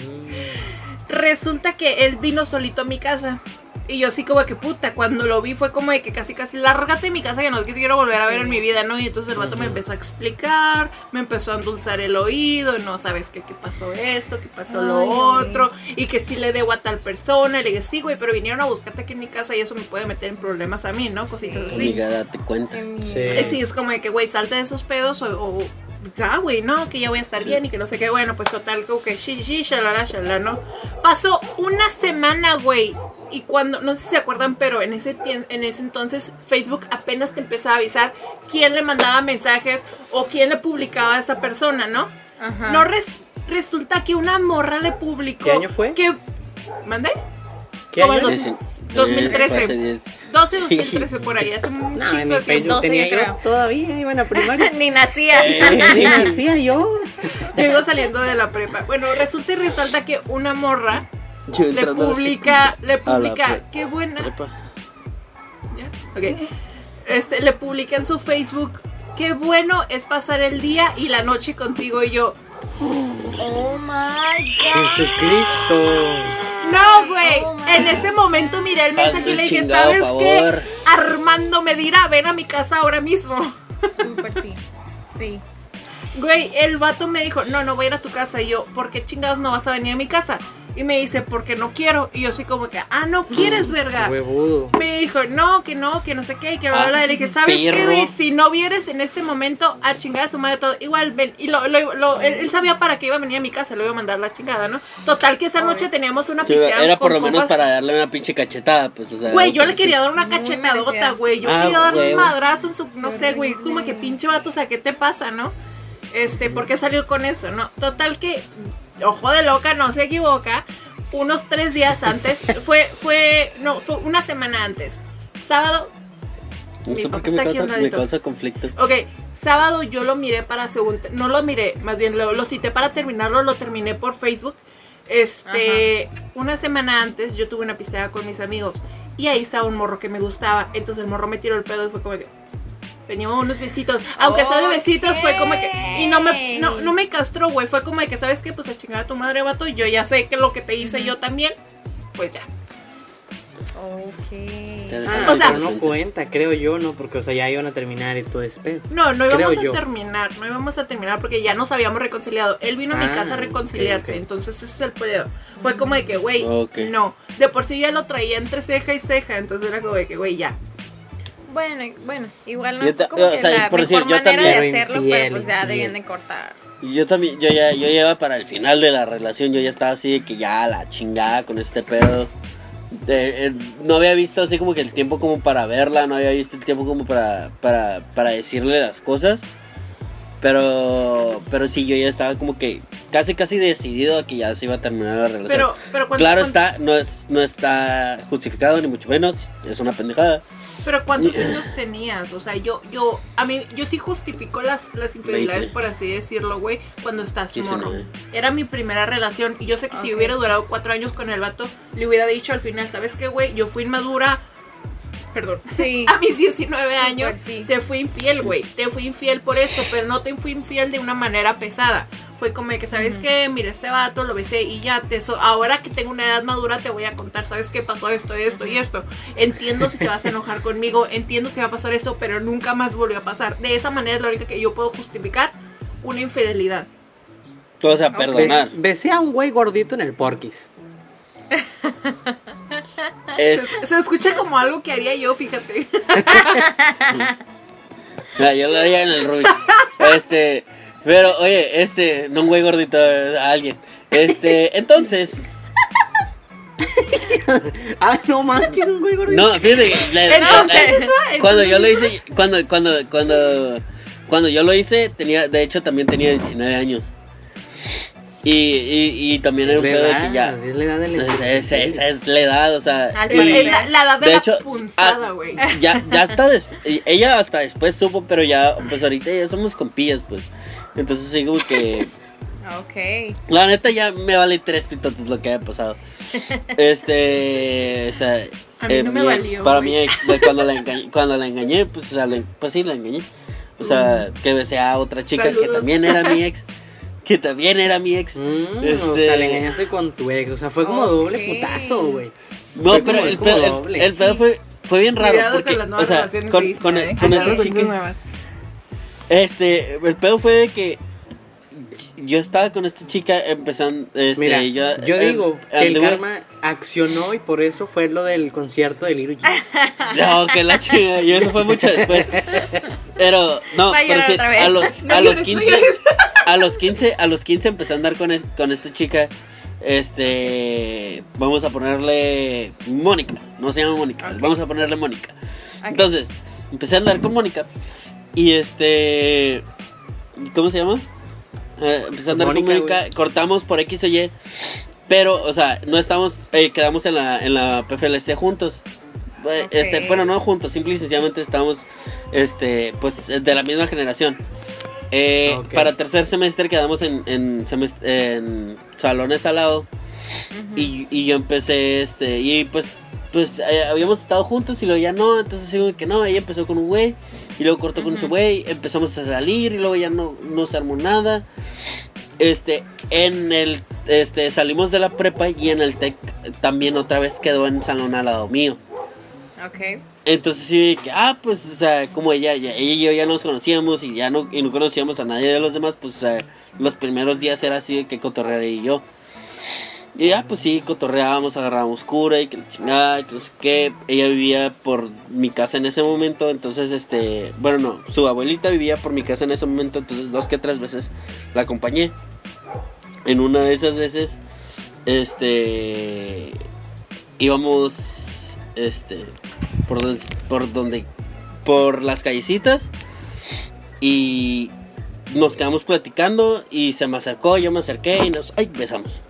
Resulta que él vino solito a mi casa. Y yo así como que puta, cuando lo vi fue como de que casi casi lárgate de mi casa que no te quiero volver a ver en mi vida, ¿no? Y entonces el vato me empezó a explicar, me empezó a endulzar el oído, no sabes qué, qué pasó esto, qué pasó lo Ay, otro, y que sí le debo a tal persona. Y le dije, sí, güey, pero vinieron a buscarte aquí en mi casa y eso me puede meter en problemas a mí, ¿no? Cositas así. Amiga, date cuenta. Sí. Eh, Sí, es como de que, güey, salte de esos pedos o, o ya, güey, no, que ya voy a estar bien y que no sé qué. Bueno, pues total, como que sí, sí, shalala, shalala, ¿no? Pasó una semana, güey. Y cuando, no sé si se acuerdan, pero en ese, en ese entonces Facebook apenas te empezaba a avisar quién le mandaba mensajes o quién le publicaba a esa persona, ¿no? Ajá. No res- resulta que una morra le publicó. ¿Qué año fue? Que, ¿Mandé? ¿Qué año? el dos- Dicen- 2013. Eh, fue hace diez. 12, Sí. 2013 por ahí, hace un No, tiempo. Facebook 12 tenía yo yo creo. todavía, iba en la primaria. Ni nacía. Eh. Ni nacía yo. Yo iba saliendo de la prepa. Bueno, resulta y resalta que una morra Yo le a publica, le a publica, qué buena. prepa. ¿Ya? Ok. Este, le publica en su Facebook, qué bueno es pasar el día y la noche contigo y yo. Oh my god. Jesucristo. No, güey. Oh, en ese momento miré el mensaje Hazme y le dije, chingado ¿sabes favor". qué? Armando me dirá, ven a mi casa ahora mismo. Súper sí. Sí. Güey, el vato me dijo, no, no voy a ir a tu casa. Y yo, ¿por qué chingados no vas a venir a mi casa? Y me dice, porque no quiero. Y yo así como que, ah, no quieres, verga. Huevudo. Me dijo, no, que no, que no sé qué, y que bla, bla. Y le dije, ¿sabes qué, perro. güey? Si no vienes en este momento a chingar a su madre todo, igual ven. Y lo, lo- lo- él, él sabía para qué iba a venir a mi casa, lo iba a mandar la chingada, ¿no? Total, que esa noche teníamos una Sí, pisteada Era por con lo menos compas. para darle una pinche cachetada, pues, o sea. Güey, yo le quería dar una Muy cachetadota, güey. Yo Ah, quería darle un madrazo en su, no Qué sé, güey. Es como que pinche vato, o sea, ¿qué te pasa, no? Este, ¿por qué salió con eso, no? Total que, ojo de loca, no se equivoca. Unos tres días antes, fue, fue, no, fue una semana antes. Sábado, No Mi sé por papá qué me causa, me ladito. causa conflicto. Ok, sábado yo lo miré para según, no lo miré, más bien lo, lo cité para terminarlo, lo terminé por Facebook. Este, una semana antes yo tuve una pisteada con mis amigos y ahí estaba un morro que me gustaba, entonces el morro me tiró el pedo y fue como que veníamos unos besitos, aunque sea de besitos fue como que y no me no, no me castró, güey, fue como de que sabes qué, pues a chingar a tu madre, vato, yo ya sé que lo que te hice yo también, pues ya. Ok. Ah, O sea- pero no cuenta, creo yo, ¿no? Porque, o sea, ya iban a terminar y todo ese pedo. No, no Creo íbamos yo. a terminar, no íbamos a terminar porque ya nos habíamos reconciliado. Él vino a mi Ah, casa a reconciliarse, ok, ok. entonces ese es el pedo. Fue como de que, güey, no. De por sí ya lo traía entre ceja y ceja, entonces era como de que, güey, ya. Bueno, bueno, igual no Yo es como o que sea, la por mejor decir, yo manera también- de hacerlo, Infiel, pero pues ya infiel. debían de cortar. Yo también, yo ya, yo ya iba para el final de la relación, yo ya estaba así de que ya la chingada con este pedo. De- eh, no había visto así como que el tiempo como para verla, no había visto el tiempo como para, para, para decirle las cosas. Pero, pero sí, yo ya estaba como que casi casi decidido a que ya se iba a terminar la relación. Pero, pero ¿cuántos, claro está, no es, no está justificado ni mucho menos, es una pendejada. Pero ¿cuántos años tenías? O sea, yo, yo, a mí, yo sí justifico las, las infidelidades, por así decirlo, güey, cuando estás morro. Diecinueve. Era mi primera relación y yo sé que si hubiera durado cuatro años con el vato, le hubiera dicho al final, ¿sabes qué, güey? Yo fui inmadura, perdón, Sí. a mis 19 años sí. te fui infiel, güey. Te fui infiel por esto, pero no te fui infiel de una manera pesada. Fue como de que, ¿sabes qué? Mira, este vato lo besé y ya te so ahora que tengo una edad madura te voy a contar, ¿sabes qué pasó esto, esto y esto? Entiendo si te vas a enojar conmigo, entiendo si va a pasar esto, pero nunca más volvió a pasar. De esa manera es la única que yo puedo justificar una infidelidad. O sea, perdonar. Besé a un güey gordito en el porquis. Es- Se, se escucha como algo que haría yo, fíjate. Mira, yo lo haría en el Rubik's. Este, pero oye, este, no un güey gordito, a alguien. Este, entonces, Ah, no manches, un güey gordito. no, fíjate la- cuando yo lo hice, cuando, cuando, cuando, cuando yo lo hice, tenía, de hecho también tenía 19 años. Y, y, y también era Es un la pedo de que ya. es la edad del Esa, esa- esa es la edad, o sea. Al y-. Es la, la edad de, de la hecho, punzada, ah, güey. ya, ya hasta des- ella hasta después supo, pero ya, pues ahorita ya somos compillas, pues. Entonces sí como que, Ok. la neta ya me vale tres pitotes lo que haya pasado. Este, o sea, A mí no me mi ex- valió, para mi ex, de cuando la engañé, cuando la engañé, pues, o sea, le- pues sí la engañé. O sea, que besé a otra chica que Saludos. también era mi ex, que también era mi ex. Mm, O Este- sea, le engañaste con tu ex. O sea, fue como doble putazo, güey. No, Fue pero como- el pedo, el- doble. el pedo Sí. fue, fue bien raro, Cuidado porque, con las nuevas o sea, relaciones con, con, ¿eh? esa chica, Este, el pedo fue de que yo estaba con esta chica empezando, este, Mira, yo, yo eh, digo que el karma accionó y por eso fue lo del concierto de Little G. No, que la chica, y eso fue mucho después. Pero, no, pero vez. a los, No a los llores, no 15, llores. a los 15, a los 15 empecé a andar con, es- con esta chica, este, vamos a ponerle Mónica, no se llama Mónica, vamos a ponerle Mónica. Entonces, empecé a andar con Mónica y este, ¿cómo se llama? Eh, empecé a andar Mónica, con Mónica, cortamos por X o Y, pero, o sea, no estamos, eh, quedamos en la, en la PFLC juntos. Eh, Ok. Este, bueno, no juntos, simple y sencillamente estamos, este, pues, de la misma generación. Eh, Ok. Para tercer semestre quedamos en, en, semest- en salones al lado y, y yo empecé, este, y pues, pues eh, habíamos estado juntos y luego ya no, entonces digo que no, ella empezó con un güey y luego cortó con ese güey, empezamos a salir y luego ya no, no se armó nada. Este, en el, este, salimos de la prepa y en el TEC también otra vez quedó en salón al lado mío. Ok. Entonces sí, que, ah, pues, o sea, como ella, ya- ella y yo ya nos conocíamos y ya no, y no conocíamos a nadie de los demás, pues, o sea, los primeros días era así que cotorrear y yo. Y ya, pues sí, cotorreábamos, agarrábamos cura y que la chingada, que no sé qué. Ella vivía por mi casa en ese momento, entonces, este, bueno, no, su abuelita vivía por mi casa en ese momento, entonces dos que tres veces la acompañé. En una de esas veces, este, íbamos, este, por donde, por donde, por las callecitas y nos quedamos platicando y se me acercó, yo me acerqué y nos, ay, besamos.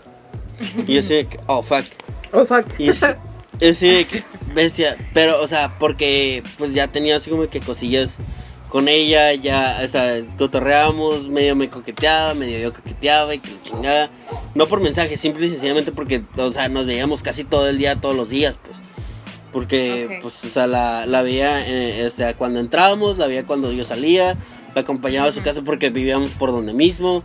Y yo así de que, oh, fuck. Oh, fuck. Y así de que, bestia, pero, o sea, porque pues ya tenía así como que cosillas con ella, ya, o sea, cotorreábamos, medio me coqueteaba, medio yo coqueteaba y que chingada. No por mensaje, simple y sencillamente porque, o sea, nos veíamos casi todo el día, todos los días, pues. Porque, Ok. pues, o sea, la, la veía, eh, o sea, cuando entrábamos, la veía cuando yo salía, la acompañaba a su casa porque vivíamos por donde mismo.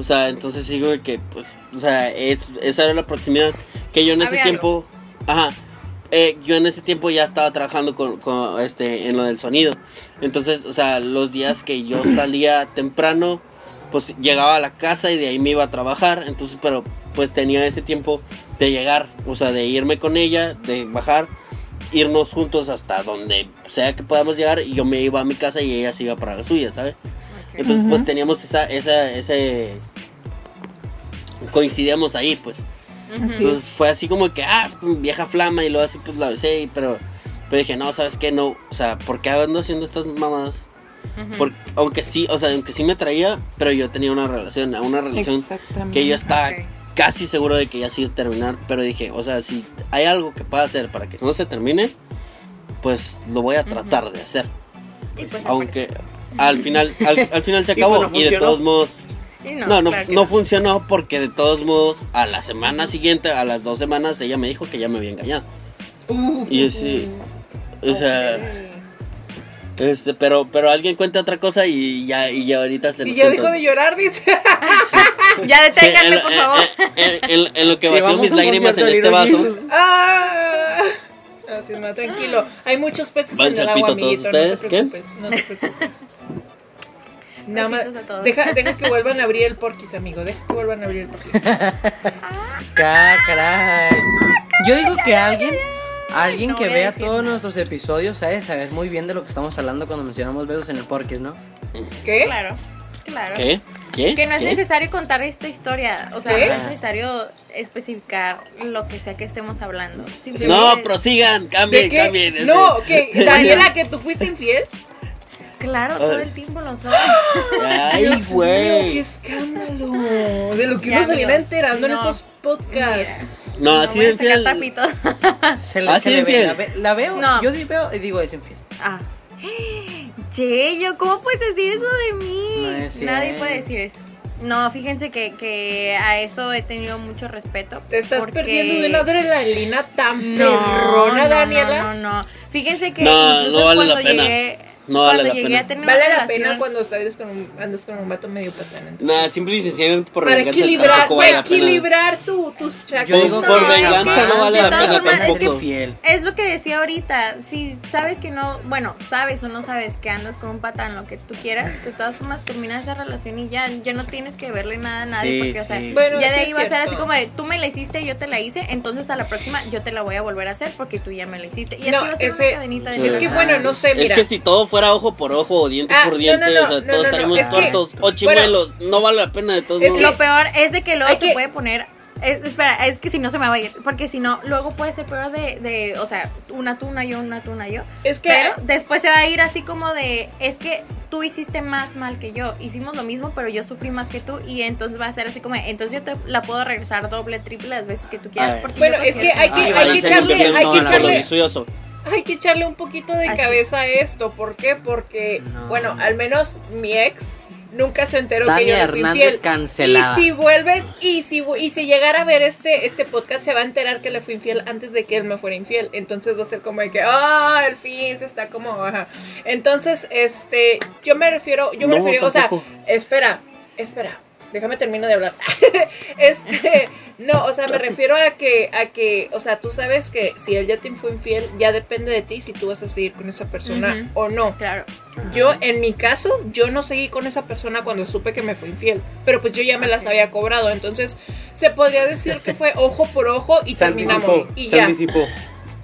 O sea, entonces digo que, pues, o sea, es, esa era la proximidad que yo en ese Había tiempo, ajá, eh, yo en ese tiempo ya estaba trabajando con, con, este, en lo del sonido. Entonces, o sea, los días que yo salía temprano, pues llegaba a la casa y de ahí me iba a trabajar. Entonces, pero pues tenía ese tiempo de llegar, o sea, de irme con ella, de bajar irnos juntos hasta donde sea que podamos llegar y yo me iba a mi casa y ella se iba para la suya, ¿sabes? Entonces pues teníamos esa, esa, ese... Coincidíamos ahí, pues. Entonces fue así como que, ah, vieja flama y luego así pues la besé, y- pero, pero dije, no, ¿sabes qué? No, o sea, ¿por qué ando haciendo estas mamadas? Por- aunque sí, o sea, aunque sí me traía, pero yo tenía una relación, una relación que yo estaba Ok. casi seguro de que ya se iba a terminar, pero dije, o sea, si hay algo que pueda hacer para que no se termine, pues lo voy a tratar de hacer. Pues, Aunque al final, al, al final se Y pues acabó no y de todos modos y no, no, claro no funcionó porque de todos modos a la semana siguiente, a las dos semanas, ella me dijo que ya me había engañado. Uh, Y así, o sea, este, pero, pero alguien cuenta otra cosa y ya, y ya ahorita se Y ya cuento. dejó de llorar, dice. Ya Sí, deténgate, en, por en- favor. en- en- en lo que vació mis lágrimas en este vaso. ¡Ah! Así es, más tranquilo. Hay muchos peces Váyanse en el agua, pito todos amiguito. No te ustedes, ¿qué? preocupes. No te preocupes. Nada más, Besitos a todos. deja, deja que vuelvan a abrir el porquis, amigo. Deja que vuelvan a abrir el porquis. Ca- caray. Yo digo que alguien, alguien no que vea todos nada. nuestros episodios sabe saber muy bien de lo que estamos hablando cuando mencionamos besos en el porquis, ¿no? ¿Qué? Claro, claro. ¿Qué? ¿Qué? Que no es ¿Qué? necesario contar esta historia. O sea, ¿Qué? no es necesario especificar lo que sea que estemos hablando. No, prosigan, ¿De cambien, cambien. No, que Daniela, que tú fuiste infiel. Claro, todo el tiempo lo son. Ay, mío, qué güey. escándalo. De lo que Ya, uno se viene enterando en estos podcasts. Mira, No, no así de a sacar fiel. tapitos. Se Ah, se sí, le ve, infiel. la, ve- la veo, No. yo veo y digo es infiel. Ah. Che, yo, ¿cómo puedes decir eso de mí? No Nadie puede decir eso. No, fíjense que, que a eso he tenido mucho respeto. Te estás porque- perdiendo de una adrenalina tan No, perrona, no, Daniela. No, no, no. Fíjense que No, incluso no vale la cuando pena. llegué, No vale cuando la llegué pena. a tener Vale la pena cuando estás con un, andas con un vato medio patán. Nada, simple y sencillamente por Para venganza equilibrar, tampoco vale pena. equilibrar tu, tus chakras. Yo digo Por- que por No, venganza es que no vale la pena formas, es infiel. Es lo que decía ahorita, si sabes que no, bueno, sabes o no sabes que andas con un patán, lo que tú quieras, de todas formas termina esa relación y ya, ya no tienes que verle nada a nadie, Sí, porque, o sea. Bueno, ya de ahí va a ser así como de, tú me la hiciste, yo te la hice, entonces a la próxima yo te la voy a volver a hacer porque tú ya me la hiciste. Y así No, va a ser ese- una cadenita de. Es que bueno, no sé, mira. Es que si todo fuera ojo por ojo o diente Ah, por diente, no, no, o sea, no, todos estaríamos es que- cortos o chimuelos. no vale la pena de todos Es modos. Lo peor es de que luego se que- puede poner. es- espera, es que si no se me va a ir. Porque si no, luego puede ser peor de, de. O sea, una tú, una yo, una tú, una yo. Es que- Pero después se va a ir así como de. Es que tú hiciste más mal que yo. Hicimos lo mismo, pero yo sufrí más que tú. Y entonces va a ser así como. de, Entonces yo te la puedo regresar doble, triple las veces que tú quieras. Porque Bueno, yo es que hay que- Ay, hay que echarle- hay que echarle-. Hay que echarle un poquito de Así. cabeza a esto. ¿Por qué? Porque, No. bueno, al menos mi ex nunca se enteró que yo le fui Hernández infiel. cancelada. Y si vuelves, y si, y si llegara a ver este, este podcast, se va a enterar que le fui infiel antes de que él me fuera infiel. Entonces va a ser como de que, ah, el fin se está como, ajá. Entonces, este, yo me refiero, yo me No, refiero, o sea, espera, espera. Déjame termino de hablar. este, no, o sea, me refiero a que, a que, o sea, tú sabes que si él ya te fue infiel, ya depende de ti si tú vas a seguir con esa persona o no. Claro. Yo, en mi caso, yo no seguí con esa persona cuando supe que me fue infiel, pero pues yo ya me las había cobrado, entonces se podría decir que fue ojo por ojo y Se terminamos anticipó, y se ya. anticipó.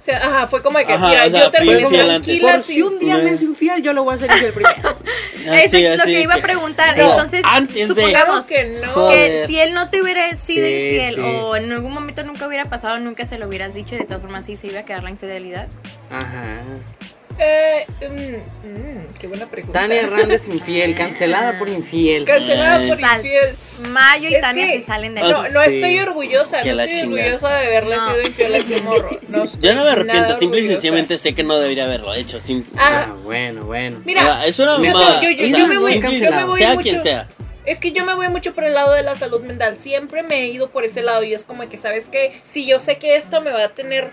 Sea, ajá, fue como de que, Ajá, mira, o sea, yo terminé tranquila Por sin- si un día me es infiel, yo lo voy a hacer infiel primero. Eso Así, es lo que iba a preguntar. No, Entonces, antes supongamos que no. Joder. que si él no te hubiera sido Sí, infiel sí. o en algún momento nunca hubiera pasado, nunca se lo hubieras dicho y de todas formas sí se iba a quedar la infidelidad. Ajá. Eh, mm, mm, qué buena pregunta. Tania Hernández infiel, cancelada por infiel. Cancelada por Sal. infiel. Mayo y Es Tania que- se salen de No, no Sí. estoy orgullosa, Que no la estoy chingada. orgullosa de haberle No. sido infiel a este morro. No estoy Yo no me arrepiento, nada simple y orgullosa. sencillamente sé que no debería haberlo hecho. sim- Ah, Ah, bueno, bueno. mira, es una yo, mamada. yo- yo- yo me voy, yo me voy sea mucho, quien sea. Es que yo me voy mucho por el lado de la salud mental. Siempre me he ido por ese lado y es como que, ¿sabes qué? Si yo sé que esto me va a tener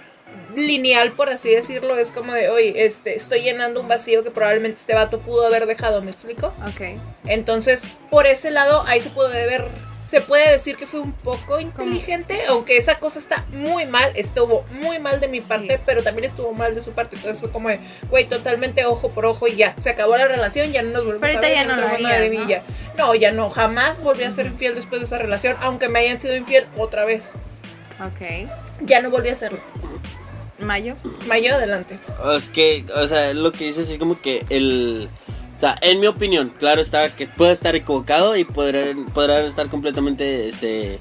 lineal, por así decirlo, es como de, oye, este, estoy llenando un vacío que probablemente este vato pudo haber dejado, ¿me explico? Ok. Entonces, por ese lado, ahí se puede ver, se puede decir que fue un poco inteligente, aunque esa cosa está muy mal, estuvo muy mal de mi parte, Sí. pero también estuvo mal de su parte. Entonces fue como de, güey, totalmente ojo por ojo y ya, se acabó la relación, ya no nos volvemos Pero a ver. ya no lo harías, de ¿no? ya. No, ya no, jamás volví a ser infiel después de esa relación, aunque me hayan sido infiel otra vez. Ok. Ya no volví a hacerlo. Mayo. Mayo, adelante. Es que, o sea, lo que dices es como que el... O sea, en mi opinión, claro está que puede estar equivocado y podrán, podrán estar completamente este,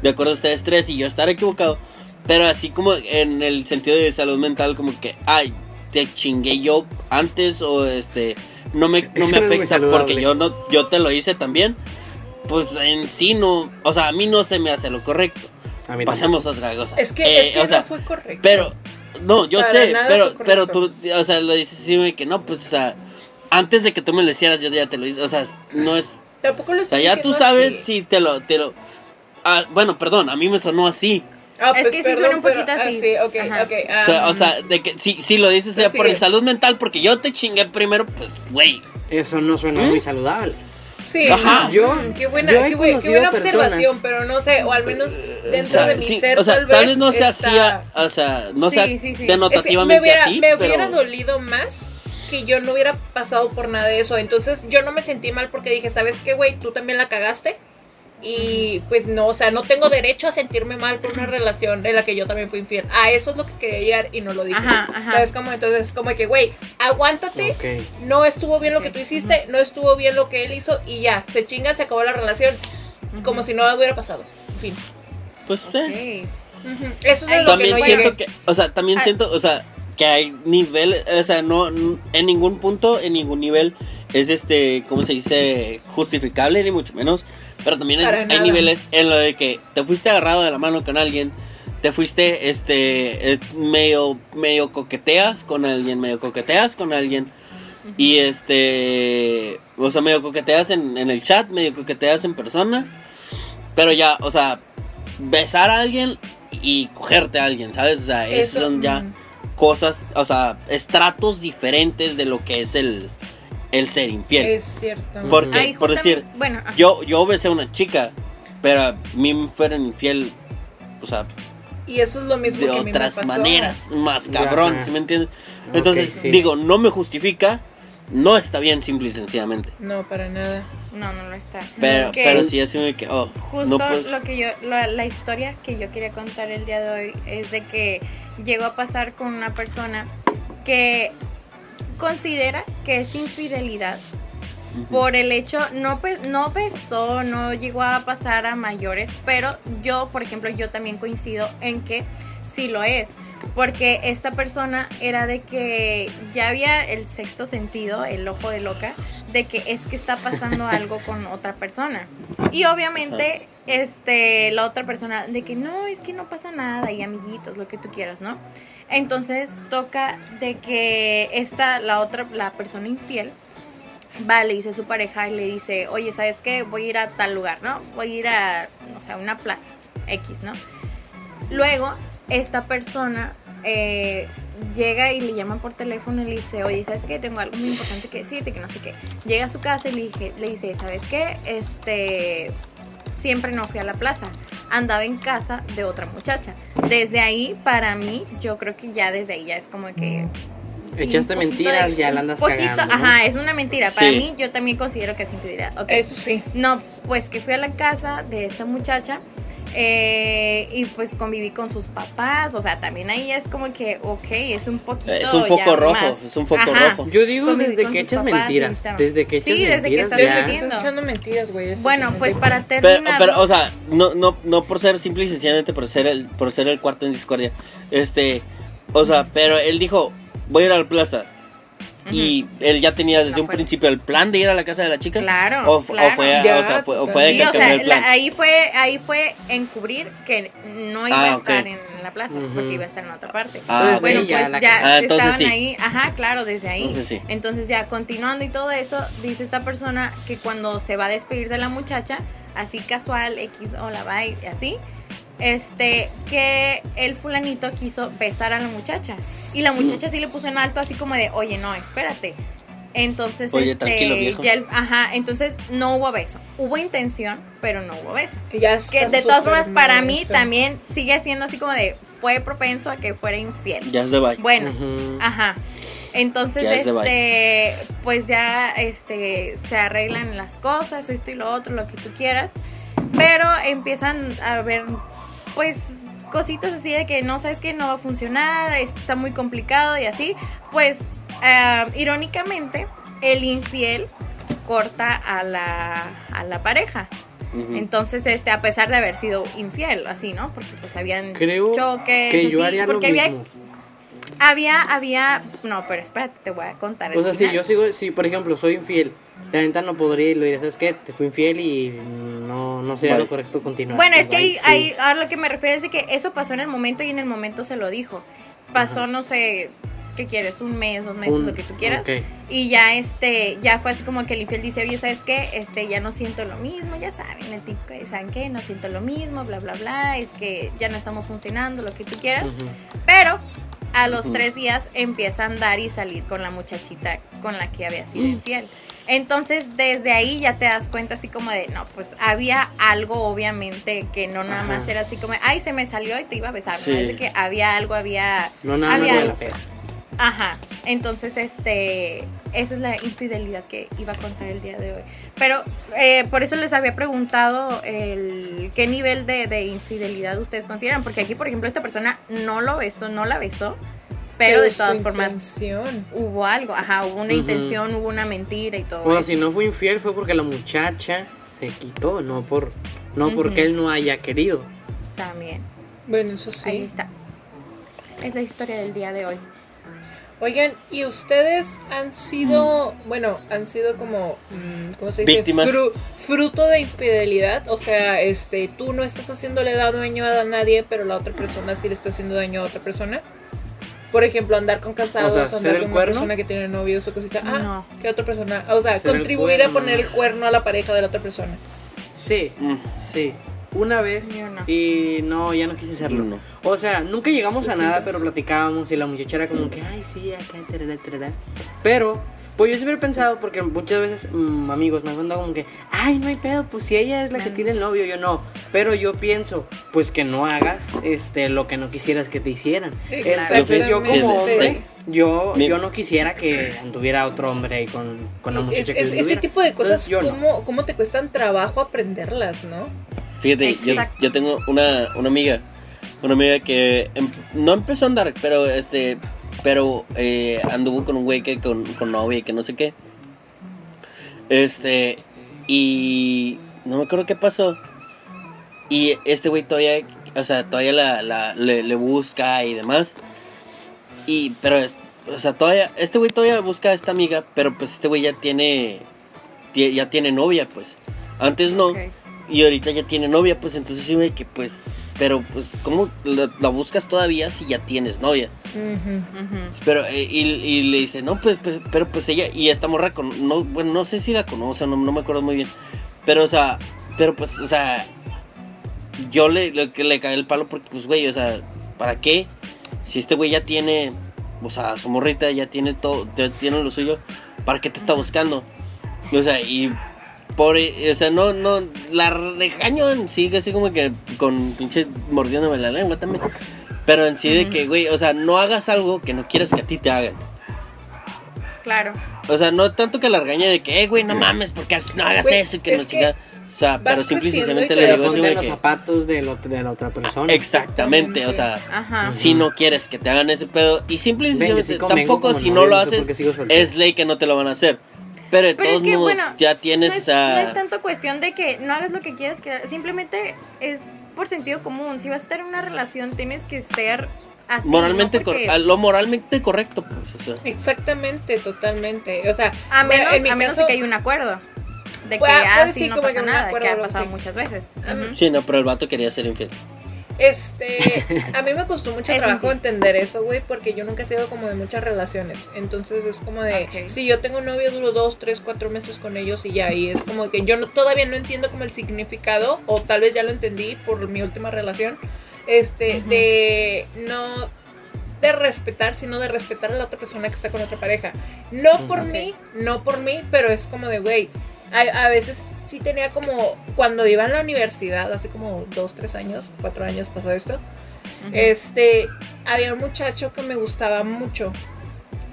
de acuerdo ustedes tres y yo estar equivocado. Pero así como en el sentido de salud mental, como que, ay, te chingué yo antes o este, no me, no me afecta porque yo, no, yo te lo hice también. Pues en sí no, o sea, a mí no se me hace lo correcto. A mí Pasemos a otra cosa. Es que, Eh, es que o sea, no fue correcto. pero, no, yo Para sé, pero, pero tú, o sea, lo dices así que no, pues, o sea, antes de que tú me lo hicieras, yo ya te lo hice, o sea, no es, Tampoco lo o sea, estoy ya tú sabes así. si te lo, te lo, ah, bueno, perdón, a mí me sonó así, Ah, Es pues que sí perdón, suena un pero- poquito ah, así. sí, ok, Ajá. ok. o, sea, ah, o sea, de que si, si lo dices sea Pues por sí. el salud mental, porque yo te chingué primero, pues, güey, Eso no suena muy saludable. Sí, Ajá. Yo- qué buena, yo qué, buena personas- observación, pero no sé, o al menos dentro o sea, de mi sí, ser o sea, tal tal vez no sea está- así, o sea, no Sí, sea sí, sí. Es que denotativamente me hubiera, así, me hubiera pero, dolido más que yo no hubiera pasado por nada de eso. Entonces yo no me sentí mal porque dije, ¿sabes qué, güey? Tú también la cagaste. Y pues no, o sea, no tengo derecho a sentirme mal por una relación en la que yo también fui infiel. A eso es lo que quería llegar y no lo dije. Ajá, ajá. ¿Sabes cómo? Entonces, como que, güey, aguántate. No estuvo bien lo que tú hiciste, no estuvo bien lo que él hizo y ya, se chinga, se acabó la relación. Como si no hubiera pasado. En fin. pues, eh. Ok. Ujú. Eso es Ay, lo que también no siento llegué. que, o sea, también Ah. siento, o sea, que hay niveles, o sea, no, en ningún punto, en ningún nivel es este, ¿cómo se dice? Justificable, ni mucho menos. Pero también es- hay niveles en lo de que te fuiste agarrado de la mano con alguien, te fuiste, este, eh, medio, medio coqueteas con alguien, medio coqueteas con alguien. Y este, o sea, medio coqueteas en, en el chat, medio coqueteas en persona. Pero ya, o sea, besar a alguien y cogerte a alguien, ¿sabes? O sea, esos Eso, son ya cosas, o sea, estratos diferentes de lo que es el, el ser infiel. Es cierto. Porque, Ay, por decir, bueno, ajá. yo, yo besé a una chica, pero a mí me fueron infiel, o sea, Y eso es lo mismo de que a mí me otras pasó. maneras, más cabrón. ¿sí me entiendes? Entonces, sí. digo, no me justifica, no está bien, simple y sencillamente. No, para nada. No, no lo está. Pero, Que pero sí, así me que, oh, Justo no puedes- lo que yo, la, la historia que yo quería contar el día de hoy es de que llegó a pasar con una persona que considera que es infidelidad por el hecho, no, no besó, no llegó a pasar a mayores, pero yo, por ejemplo, yo también coincido en que sí lo es. Porque esta persona era de que ya había el sexto sentido, el ojo de loca, de que es que está pasando algo con otra persona. Y obviamente, este, la otra persona, de que no, es que no pasa nada, y amiguitos, lo que tú quieras, ¿no? Entonces toca de que esta, la otra, la persona infiel, va, le dice a su pareja y le dice, oye, ¿sabes qué? Voy a ir a tal lugar, ¿no? Voy a ir a, no sé, a una plaza X, ¿no? Luego, esta persona eh, llega y le llama por teléfono y le dice, oye, ¿sabes qué? Tengo algo muy importante que decirte, que no sé qué. Llega a su casa y le, le dice, ¿sabes qué? Este, siempre no fui a la plaza. Andaba en casa de otra muchacha. Desde ahí, para mí, yo creo que ya desde ahí ya es como que Echaste un poquito mentiras, de- ya la andas poquito, cagando. ¿no? Ajá, es una mentira. Para Sí. mí, yo también considero que es infidelidad. Ok. Eso sí. No, pues que fui a la casa de esta muchacha eh, y pues conviví con sus papás. O sea, también ahí es como que, ok, es un poquito. Es un ya foco rojo, más- es un foco Ajá. rojo. Yo digo Conviví desde que echas mentiras. Desde que echas Sí, desde que mentiras. estás. Desde que mintiendo. estás echando mentiras, güey. Bueno, pues para Pero, terminar. pero, o sea, no, no, no por ser simple y sencillamente por ser el, por ser el cuarto en discordia. Este, o sea, pero él dijo, voy a ir a la plaza. Y él ya tenía desde No un fue. principio el plan de ir a la casa de la chica. Claro, O, fue, a- Ya, o sea, fue, o fue de Sí, que o cambió sea, el plan. la- ahí fue ahí fue encubrir que no iba Ah, a estar en la plaza porque iba a estar en otra parte. Ah, Entonces, bueno, pues ya Ah, entonces estaban sí. ahí, ajá, claro, desde ahí. Entonces sí. Entonces ya continuando y todo eso, dice esta persona que cuando se va a despedir de la muchacha, así casual, X, hola, bye, así, este, que el fulanito quiso besar a la muchacha. Y la muchacha sí le puso en alto así como de, oye, no, espérate. Entonces, Oye, este, tranquilo, viejo. ya el- ajá, entonces no hubo beso. Hubo intención, pero no hubo beso. Ya está Que de todas formas, para mí eso. también sigue siendo así como de, fue propenso a que fuera infiel. Ya es de bye. Bueno, ajá. Entonces, Ya es de este, pues ya, este, se arreglan las cosas, esto y lo otro, lo que tú quieras. Pero empiezan a ver, pues, cositas así de que no sabes que no va a funcionar, está muy complicado y así, pues eh, irónicamente el infiel corta a la, a la pareja. Entonces, este, a pesar de haber sido infiel, así, ¿no? Porque pues habían Creo choques. que yo así, haría lo porque había, mismo. había, había, no, pero espérate, te voy a contar. O sea, si yo sigo, si por ejemplo soy infiel, la neta no podría y lo diría, ¿sabes qué? Te fui infiel y no, no sería Bye. lo correcto continuar. Bueno, es que ahí, ahí a lo que me refiero es de que eso pasó en el momento y en el momento se lo dijo. Pasó, no sé, ¿qué quieres? Un mes, dos meses, Un- lo que tú quieras. ok. Y ya este, ya fue así como que el infiel dice, oye, ¿sabes qué? Este, ya no siento lo mismo, ya saben, el típico de, ¿saben qué? No siento lo mismo, bla, bla, bla, es que ya no estamos funcionando, lo que tú quieras. Pero a los tres días empieza a andar y salir con la muchachita con la que había sido Mm. infiel. Entonces, desde ahí ya te das cuenta así como de, no, pues había algo obviamente que no nada Ajá. más era así como, ay, se me salió y te iba a besar, Sí. ¿no? Es de que había algo, había... No nada había de la algo. Ajá, entonces este, esa es la infidelidad que iba a contar el día de hoy. Pero eh, por eso les había preguntado el qué nivel de, de infidelidad ustedes consideran, porque aquí por ejemplo esta persona no lo besó, no la besó, pero, de su todas formas intención. hubo algo, ajá, hubo una intención, hubo una mentira y todo. O sea, eso. si no fue infiel fue porque la muchacha se quitó, no por no porque él no haya querido. También, Bueno, eso ahí sí. está. Es la historia del día de hoy. Oigan, ¿y ustedes han sido, bueno, han sido como, mm, ¿cómo se dice? Víctimas. Fru- fruto de infidelidad? O sea, este, tú no estás haciéndole daño a nadie, pero la otra persona sí le está haciendo daño a otra persona. Por ejemplo, andar con casados, O sea, ¿ser andar con una persona que tiene novios o cositas. Ah, No. ¿qué otra persona? O sea, Ser contribuir a poner el cuerno a la pareja de la otra persona. Sí, Mm. sí. Una vez no. y no, ya no quise hacerlo. No. O sea, nunca llegamos Sí, a sí, nada, pero platicábamos y la muchacha era como que, ay, sí, acá, tarara, tarara". Pero, pues yo siempre he pensado, porque muchas veces mm, amigos me han contado como que, ay, no hay pedo, pues si ella es la que tiene el novio, yo no. Pero yo pienso, pues que no hagas este lo que no quisieras que te hicieran. Entonces yo como hombre, yo, Mi- yo no quisiera que anduviera otro hombre ahí con, con la Es- muchacha que es- ese tipo de cosas, Entonces, yo no. ¿cómo, ¿cómo te cuestan trabajo aprenderlas, no? Fíjate, yo, yo tengo una, una amiga, una amiga que em- no empezó a andar, pero este, pero eh, anduvo con un güey que con, con novia y que no sé qué. Este, y no me acuerdo qué pasó. Y este güey todavía, o sea, todavía la, la- le, le busca y demás. Y, pero, o sea, todavía, este güey todavía busca a esta amiga, pero pues este güey ya tiene, tie- ya tiene novia, pues. Antes no. Y ahorita ya tiene novia, pues entonces sí, güey, que pues, pero pues, ¿cómo la, la buscas todavía si ya tienes novia? Pero, eh, y, y le dice, no, pues, pues, pero pues ella, y esta morra, con, no, bueno, no sé si la conoce, no, no me acuerdo muy bien. Pero, o sea, pero pues, o sea, yo le, le, le cagué el palo porque, pues, güey, o sea, ¿para qué? Si este güey ya tiene, o sea, su morrita ya tiene todo, ya tiene lo suyo, ¿para qué te está buscando? Y, o sea, y por, o sea, no, no, la regaño en sí, así como que con pinche mordiéndome la lengua también. Pero en sí de que, güey, o sea, no hagas algo que no quieres que a ti te hagan. Claro. O sea, no tanto que la regañe de que, eh, güey, no mames, porque no hagas eso y que es no que. O sea, pero vas simple y creciendo y sencillamente te le digo así, güey, los que. zapatos de, lo- de la otra persona. Exactamente, o sea, Ajá. si no quieres que te hagan ese pedo, y simple y Ven, sí tampoco si no lo haces, es ley que no te lo van a hacer. Pero de Pero todos es que, modos, bueno, ya tienes no es, esa. no es tanto cuestión de que no hagas lo que quieras, que simplemente es por sentido común. Si vas a estar en una relación, tienes que ser así. moralmente ¿no? Porque cor- lo moralmente correcto, pues, o sea. Exactamente, totalmente. O sea, a bueno, menos, en mi a menos caso, de que hay un acuerdo. De que sí, sí, no pasa nada, acuerdo que ha pasado así. muchas veces. Ujú. Sí, no, pero el vato quería ser infiel. Este, a mí me costó mucho trabajo entender eso, güey, porque yo nunca he sido como de muchas relaciones. Entonces es como de, si yo tengo un novio, duro dos, tres, cuatro meses con ellos y ya, y es como que yo no, todavía no entiendo como el significado, o tal vez ya lo entendí por mi última relación, este, de no de respetar, sino de respetar a la otra persona que está con otra pareja. No por mí, no por mí, pero es como de, güey, a, a veces sí tenía como, cuando iba en la universidad, hace como dos, tres años, cuatro años pasó esto, este, había un muchacho que me gustaba mucho.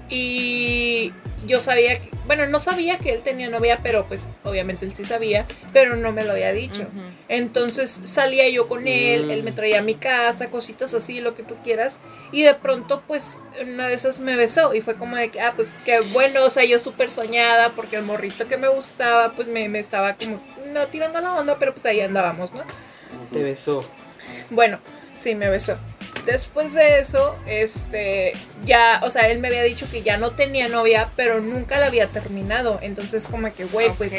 Y yo sabía que, bueno, no sabía que él tenía novia, pero pues obviamente él sí sabía, pero no me lo había dicho. Entonces salía yo con él, Mm. él me traía a mi casa, cositas así, lo que tú quieras, y de pronto pues una de esas me besó y fue como de que, ah, pues qué bueno, o sea, yo súper soñada porque el morrito que me gustaba pues me, me estaba como, no tirando la onda, pero pues ahí andábamos, ¿no? Te besó. Bueno, sí, me besó. Después de eso, este, ya, o sea, él me había dicho que ya no tenía novia, pero nunca la había terminado. Entonces, como que, güey, pues,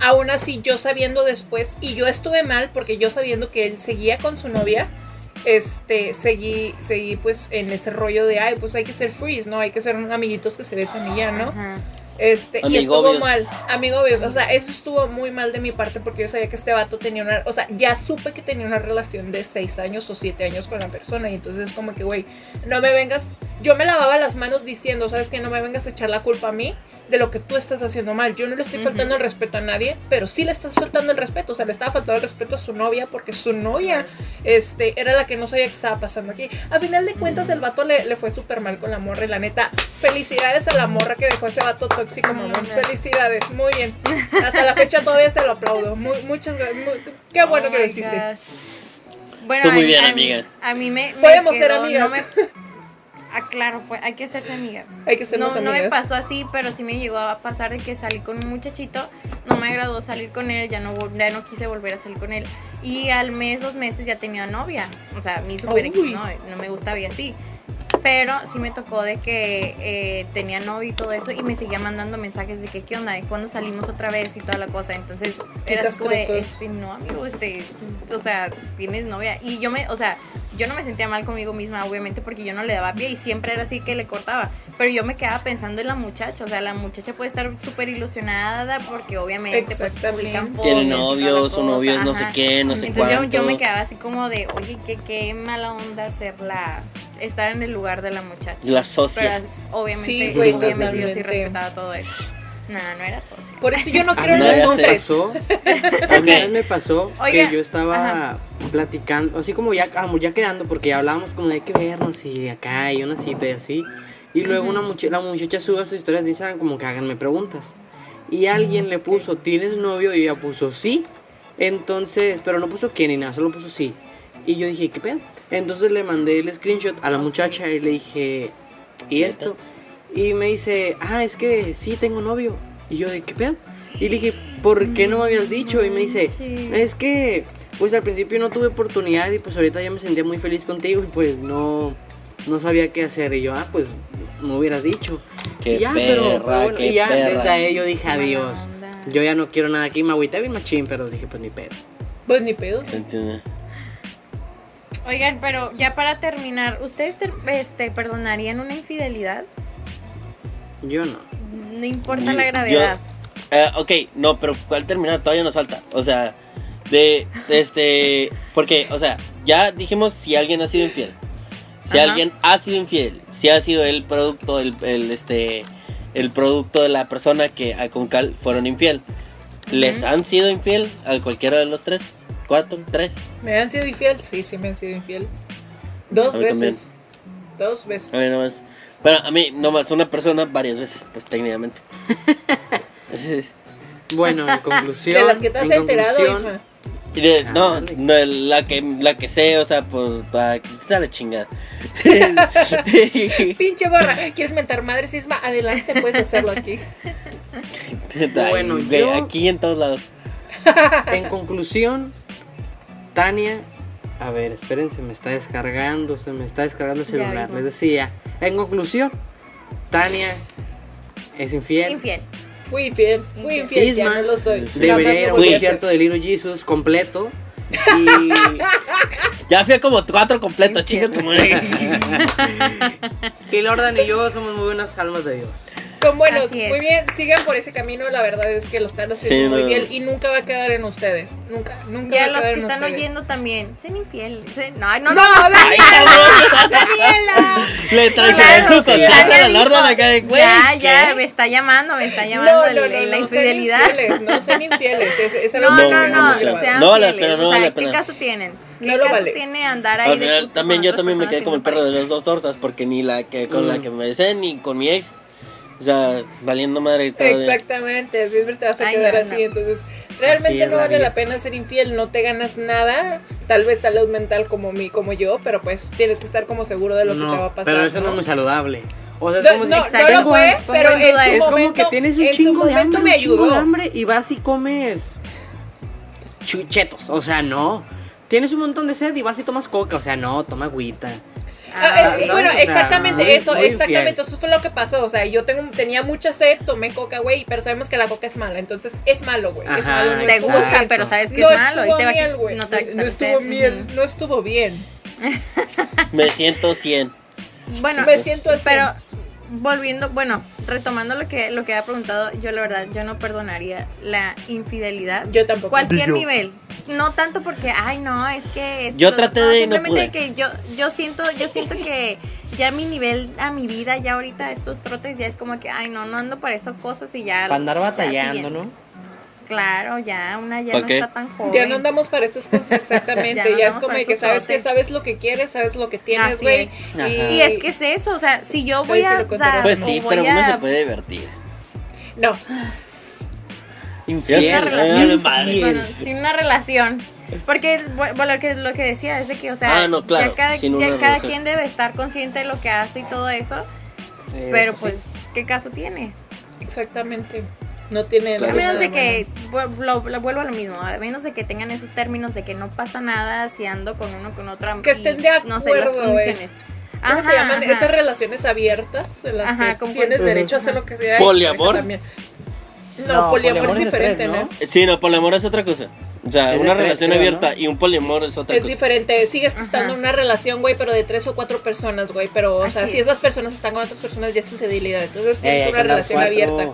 aún así, yo sabiendo después, y yo estuve mal porque yo sabiendo que él seguía con su novia, este, seguí, seguí pues en ese rollo de, ay, pues hay que ser freeze, ¿no? Hay que ser amiguitos que se besan y ya, ¿no? Ajá. Este, y estuvo mal, amigobios, o sea, eso estuvo muy mal de mi parte porque yo sabía que este vato tenía una, o sea, ya supe que tenía una relación de seis años o siete años con la persona y entonces como que, güey, no me vengas, yo me lavaba las manos diciendo, sabes que no me vengas a echar la culpa a mí de lo que tú estás haciendo mal, yo no le estoy faltando el respeto a nadie, pero sí le estás faltando el respeto, o sea, le estaba faltando el respeto a su novia porque su novia, este, era la que no sabía qué estaba pasando aquí. A final de cuentas el vato le, le fue súper mal con la morra y la neta, felicidades a la morra que dejó ese vato tóxico, mamón. Felicidades, muy bien. Hasta la fecha todavía se lo aplaudo. Muy, muchas gracias. muy- qué bueno Oh que lo hiciste. God. Bueno, Tú muy a- bien, mí- amiga. A mí me. me Podemos ser amigas. no me- Ah, claro, pues hay que hacerse amigas. Hay que no, sernos no me amigas. pasó así, pero sí me llegó a pasar de que salí con un muchachito, no me agradó salir con él, ya no, ya no quise volver a salir con él. Y al mes, dos meses ya tenía novia. O sea, mi super ex, no, no me gustaba y así. Pero sí me tocó de que eh, tenía novio y todo eso y me seguía mandando mensajes de que qué onda, de cuándo salimos otra vez y toda la cosa. Entonces era como este, no amigo, este, pues, o sea, tienes novia. Y yo me, o sea, yo no me sentía mal conmigo misma, obviamente, porque yo no le daba pie y siempre era así que le cortaba. Pero yo me quedaba pensando en la muchacha, o sea, la muchacha puede estar súper ilusionada porque obviamente pues publican fotos. Tiene novios, su novio es no sé qué, no sé Entonces yo, yo me quedaba así como de, oye, qué, qué mala onda ser la, estar en el lugar de la muchacha. La socia. Pero obviamente, Sí, güey, obviamente yo sí respetaba todo eso. No, no era socia. Por eso yo no A creo en los hombres. pasó, a mí me pasó Oiga, que yo estaba ajá. platicando, así como ya, como ya quedando, porque ya hablábamos como de hay que vernos y acá y una cita y así. Y luego una mucha- la muchacha sube a sus historias de Instagram como que háganme preguntas. Y alguien le puso, ¿tienes novio? Y ella puso sí. Entonces, pero no puso quién ni nada, solo puso sí. Y yo dije, ¿qué pedo? Entonces le mandé el screenshot a la muchacha y le dije, ¿y esto? Y me dice, ah, es que sí tengo novio. Y yo de, ¿qué pedo? Y le dije, ¿por qué no me habías dicho? Y me dice, es que, pues al principio no tuve oportunidad y pues ahorita ya me sentía muy feliz contigo y pues no, no sabía qué hacer. Y yo, ah, pues me hubieras dicho. Qué y ya, pero, perra, pero bueno, qué y ya perra. desde ahí yo dije, adiós. Yo ya no quiero nada aquí, me agüité bien machín, pero dije, pues ni pedo. Pues ni pedo. ¿Entiendes? Oigan, pero ya para terminar, ¿ustedes ter- este, perdonarían una infidelidad? Yo no. No importa Yo- la gravedad. yo- eh, ok, no, pero ¿cuál terminar? Todavía nos falta. O sea, de, de este. Porque, o sea, ya dijimos si alguien ha sido infiel. Si Ajá. alguien ha sido infiel, si ha sido el producto, el, el, este, el producto de la persona que a- con cal fueron infiel. ¿Les han sido infiel a cualquiera de los tres? ¿Cuatro? ¿Tres? ¿Me han sido infiel? Sí, sí me han sido infiel. Dos A mí veces. Dos veces. A mí nomás. Bueno, a mí nomás una persona varias veces, pues técnicamente. Bueno, en conclusión. De las que te has en enterado, conclusión, Isma. Y de- no, la que, la que sé, o sea, por, para quitar la chingada. Pinche borra. ¿Quieres mentar madres, Isma? Adelante, puedes hacerlo aquí. Bueno, Ay, ve, yo- aquí en todos lados. En conclusión, Tania. A ver, espérense, me está descargando, se me está descargando el celular. Les decía, en conclusión, Tania es infiel. Infiel. Fui infiel, fui infiel, ya Isma no lo soy. debería ir a un concierto de Little Jesus completo. Y Ya fui a como cuatro completos, chinga tu madre. Y Lordan y yo somos muy buenas almas de Dios. Son buenos, muy bien, sigan por ese camino, la verdad es que lo están haciendo Sí, muy no. bien y nunca va a quedar en ustedes, nunca, nunca Ya va a los quedar que en están ustedes. oyendo también, sean infieles. Se- No, no, no. No. Daniela. Le traicionó Claro, su concierto a la la que güey. Ya, ya, me está llamando, me está llamando No, no, el- la no, infidelidad. Sean infieles, no sean infieles. Es, es algo No, no, No, sean fieles. o sea, ¿qué caso tienen? ¿Qué No lo caso vale. tiene andar ahí Al de final, justo también yo también me quedé como el perro de las dos tortas porque ni la que con la Mm. que me besé ni con mi ex O sea, valiendo madre y todo. Exactamente, siempre te vas a Ay, quedar no, así. no. Entonces, realmente no vale la pena ser infiel, no te ganas nada. Tal vez salud mental como mí, como yo, pero pues tienes que estar como seguro de lo que te va a pasar. pero eso no es muy saludable. O sea, es No, como si no, lo fue, pero en en. Es como que tienes un chingo de hambre, me un chingo de hambre y vas y comes chuchetos, o sea, no. Tienes un montón de sed y vas y tomas coca, o sea, no, toma agüita. Ah, eh, bueno, O sea, exactamente muy- eso, muy exactamente, infiel. eso fue lo que pasó. O sea, yo tengo, tenía mucha sed, tomé coca, güey, pero sabemos que la coca es mala, entonces es malo, güey. Es malo, no Te gusta, bien. pero sabes que no es malo y te va güey. no te estuvo sed. bien, no estuvo bien. Me siento 100. Bueno, Me siento pero volviendo, bueno, retomando lo que lo que había preguntado, yo la verdad yo no perdonaría la infidelidad. Yo tampoco. Cualquier Yo. nivel. No tanto porque, ay, no, es que es Yo traté no, de no simplemente pude. que yo yo siento yo siento que ya mi nivel a mi vida ya ahorita estos trotes ya es como que, ay, no, no ando para esas cosas y ya Para andar batallando. ¿no? Claro, ya una ya ¿Pa' no está tan joven. Ya no andamos para esas cosas exactamente. Ya es como que sabes que sabes lo que quieres, sabes lo que tienes, güey. Y es que es eso, o sea, si yo voy a dar Pues sí, pero uno se puede divertir. No, Infiel. Relación. madre. Bueno, sin una relación. Porque, bu- bueno, lo que, lo que decía es de que, o sea, Ah, no, claro, ya cada, ya quien debe estar consciente de lo que hace y todo eso. Pero pues, ¿qué caso tiene? exactamente. No tiene Claro. a menos de que, lo, lo vuelvo a lo mismo, a menos de que tengan esos términos de que no pasa nada si ando con uno con otra. Que estén de No sé, las acuerdo, condiciones. es- ¿Cómo se llaman ajá. esas relaciones abiertas en las Ajá, que como tienes con- derecho a hacer lo que sea? ¿Poliamor? también. No, poliamor, es tres, diferente, ¿no? Sí, no, poliamor es otra cosa. O sea, Es una tres, relación creo, abierta ¿no? y un poliamor es otra Es cosa. diferente, sigues estando en una relación, güey, pero de tres o cuatro personas, güey. Pero, o sea, si es. esas personas están con otras personas, ya es infidelidad. Entonces tienes una relación cuatro. abierta.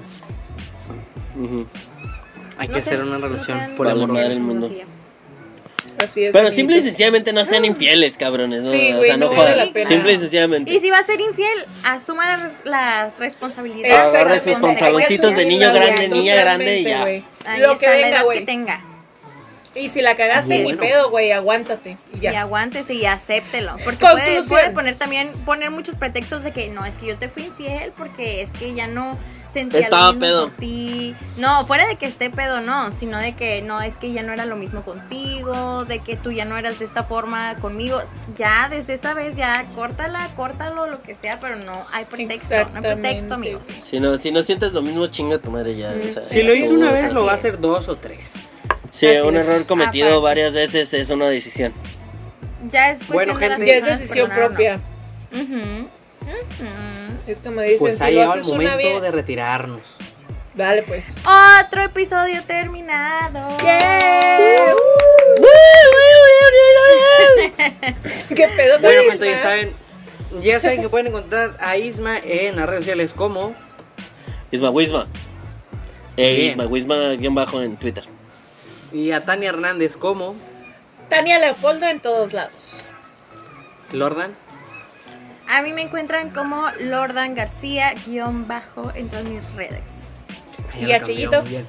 Hay No que sé, ser una no relación poliamorosa. madre el mundo. Así es. Pero simple y sencillamente no sean infieles, cabrones. ¿no? Sí, o sea, no no jodan. Simple y sencillamente. Y si va a ser infiel, asuma la, res- la responsabilidad. Agarre sus pantaloncitos de niño grande, niña grande y ya. Ahí Lo está que la venga, edad güey. que tenga. Y si la cagaste, ni bueno. pedo, güey, aguántate. Y Y ya. aguántese y acéptelo. Porque puede, puede poner también, poner muchos pretextos de que no, es que yo te fui infiel porque es que ya no sentía Estaba lo mismo pedo. por ti. No, fuera de que esté pedo, no, sino de que no, es que ya no era lo mismo contigo, de que tú ya no eras de esta forma conmigo. Ya desde esa vez ya córtala, córtalo, lo que sea, pero no hay pretexto, no hay pretexto, amigo. Si no, si no sientes lo mismo, chinga tu madre ya. o sea, Si lo hizo una vez, lo va a hacer dos o tres. Si Así un es. error cometido Aparte. varias veces es una decisión. Ya es cuestión Bueno, de gente, Ya es decisión no. propia. Ujú. Es como dicen, Pues ha si llegado el momento de retirarnos. Dale, pues. Otro episodio terminado. ¿Qué pedo Bueno, Isma? gente, ya saben, ya saben que pueden encontrar a Isma en las redes sociales como Isma Wisma. Eh, Bien. Isma Wisma guion bajo en Twitter. y a Tania Hernández como Tania Leopoldo en todos lados. Lordan. A mí me encuentran como Lordan García guion bajo en todas mis redes. ¿Y a bien.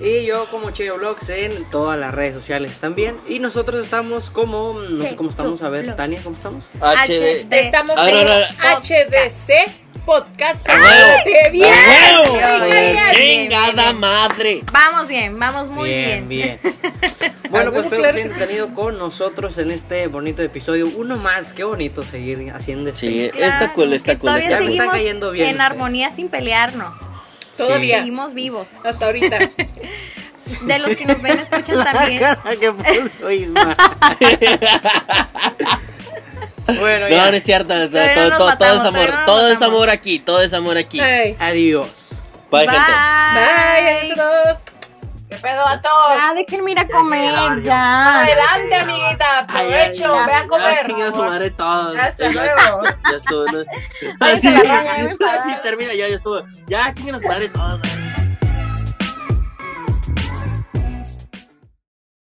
Y yo como Vlogs en todas las redes sociales también. Y nosotros estamos como, no sé cómo estamos, a ver. Tania, ¿cómo estamos? HD. Estamos Ah, en no, no, no. HDC Podcast. ¡A ¡Qué bien! Bien, bien, bien, ¡Chingada bien. madre! Vamos bien, vamos muy bien. bien. bueno, pues espero claro que hayan tenido con nosotros en este bonito episodio. Uno más, qué bonito seguir haciendo este. Sí, Claro, está cool, está cool. Todavía Está seguimos cayendo bien en ustedes. armonía sin pelearnos. Todavía. Seguimos vivos. Hasta ahorita. De los que nos ven, escuchan también. ¿Qué puso Isma? Bueno, No, ya. no es cierto. No todo, todo, todo es matamos, amor. no Todo es matamos. amor aquí. Todo es amor aquí. Ay. Adiós. Bye, gente. Bye. adiós. ¿Qué pedo a todos? Ya, déjenme ir a comer, ya. Adelante, amiguita. Aprovecho. Ve a comer. chinga su madre todo. Hasta Ya, luego. Ya estuvo, ¿no? Váyanse a la raya, ya me Sí, enfadaron. termina, ya, ya estuvo. Ya, chinguen su madre todos.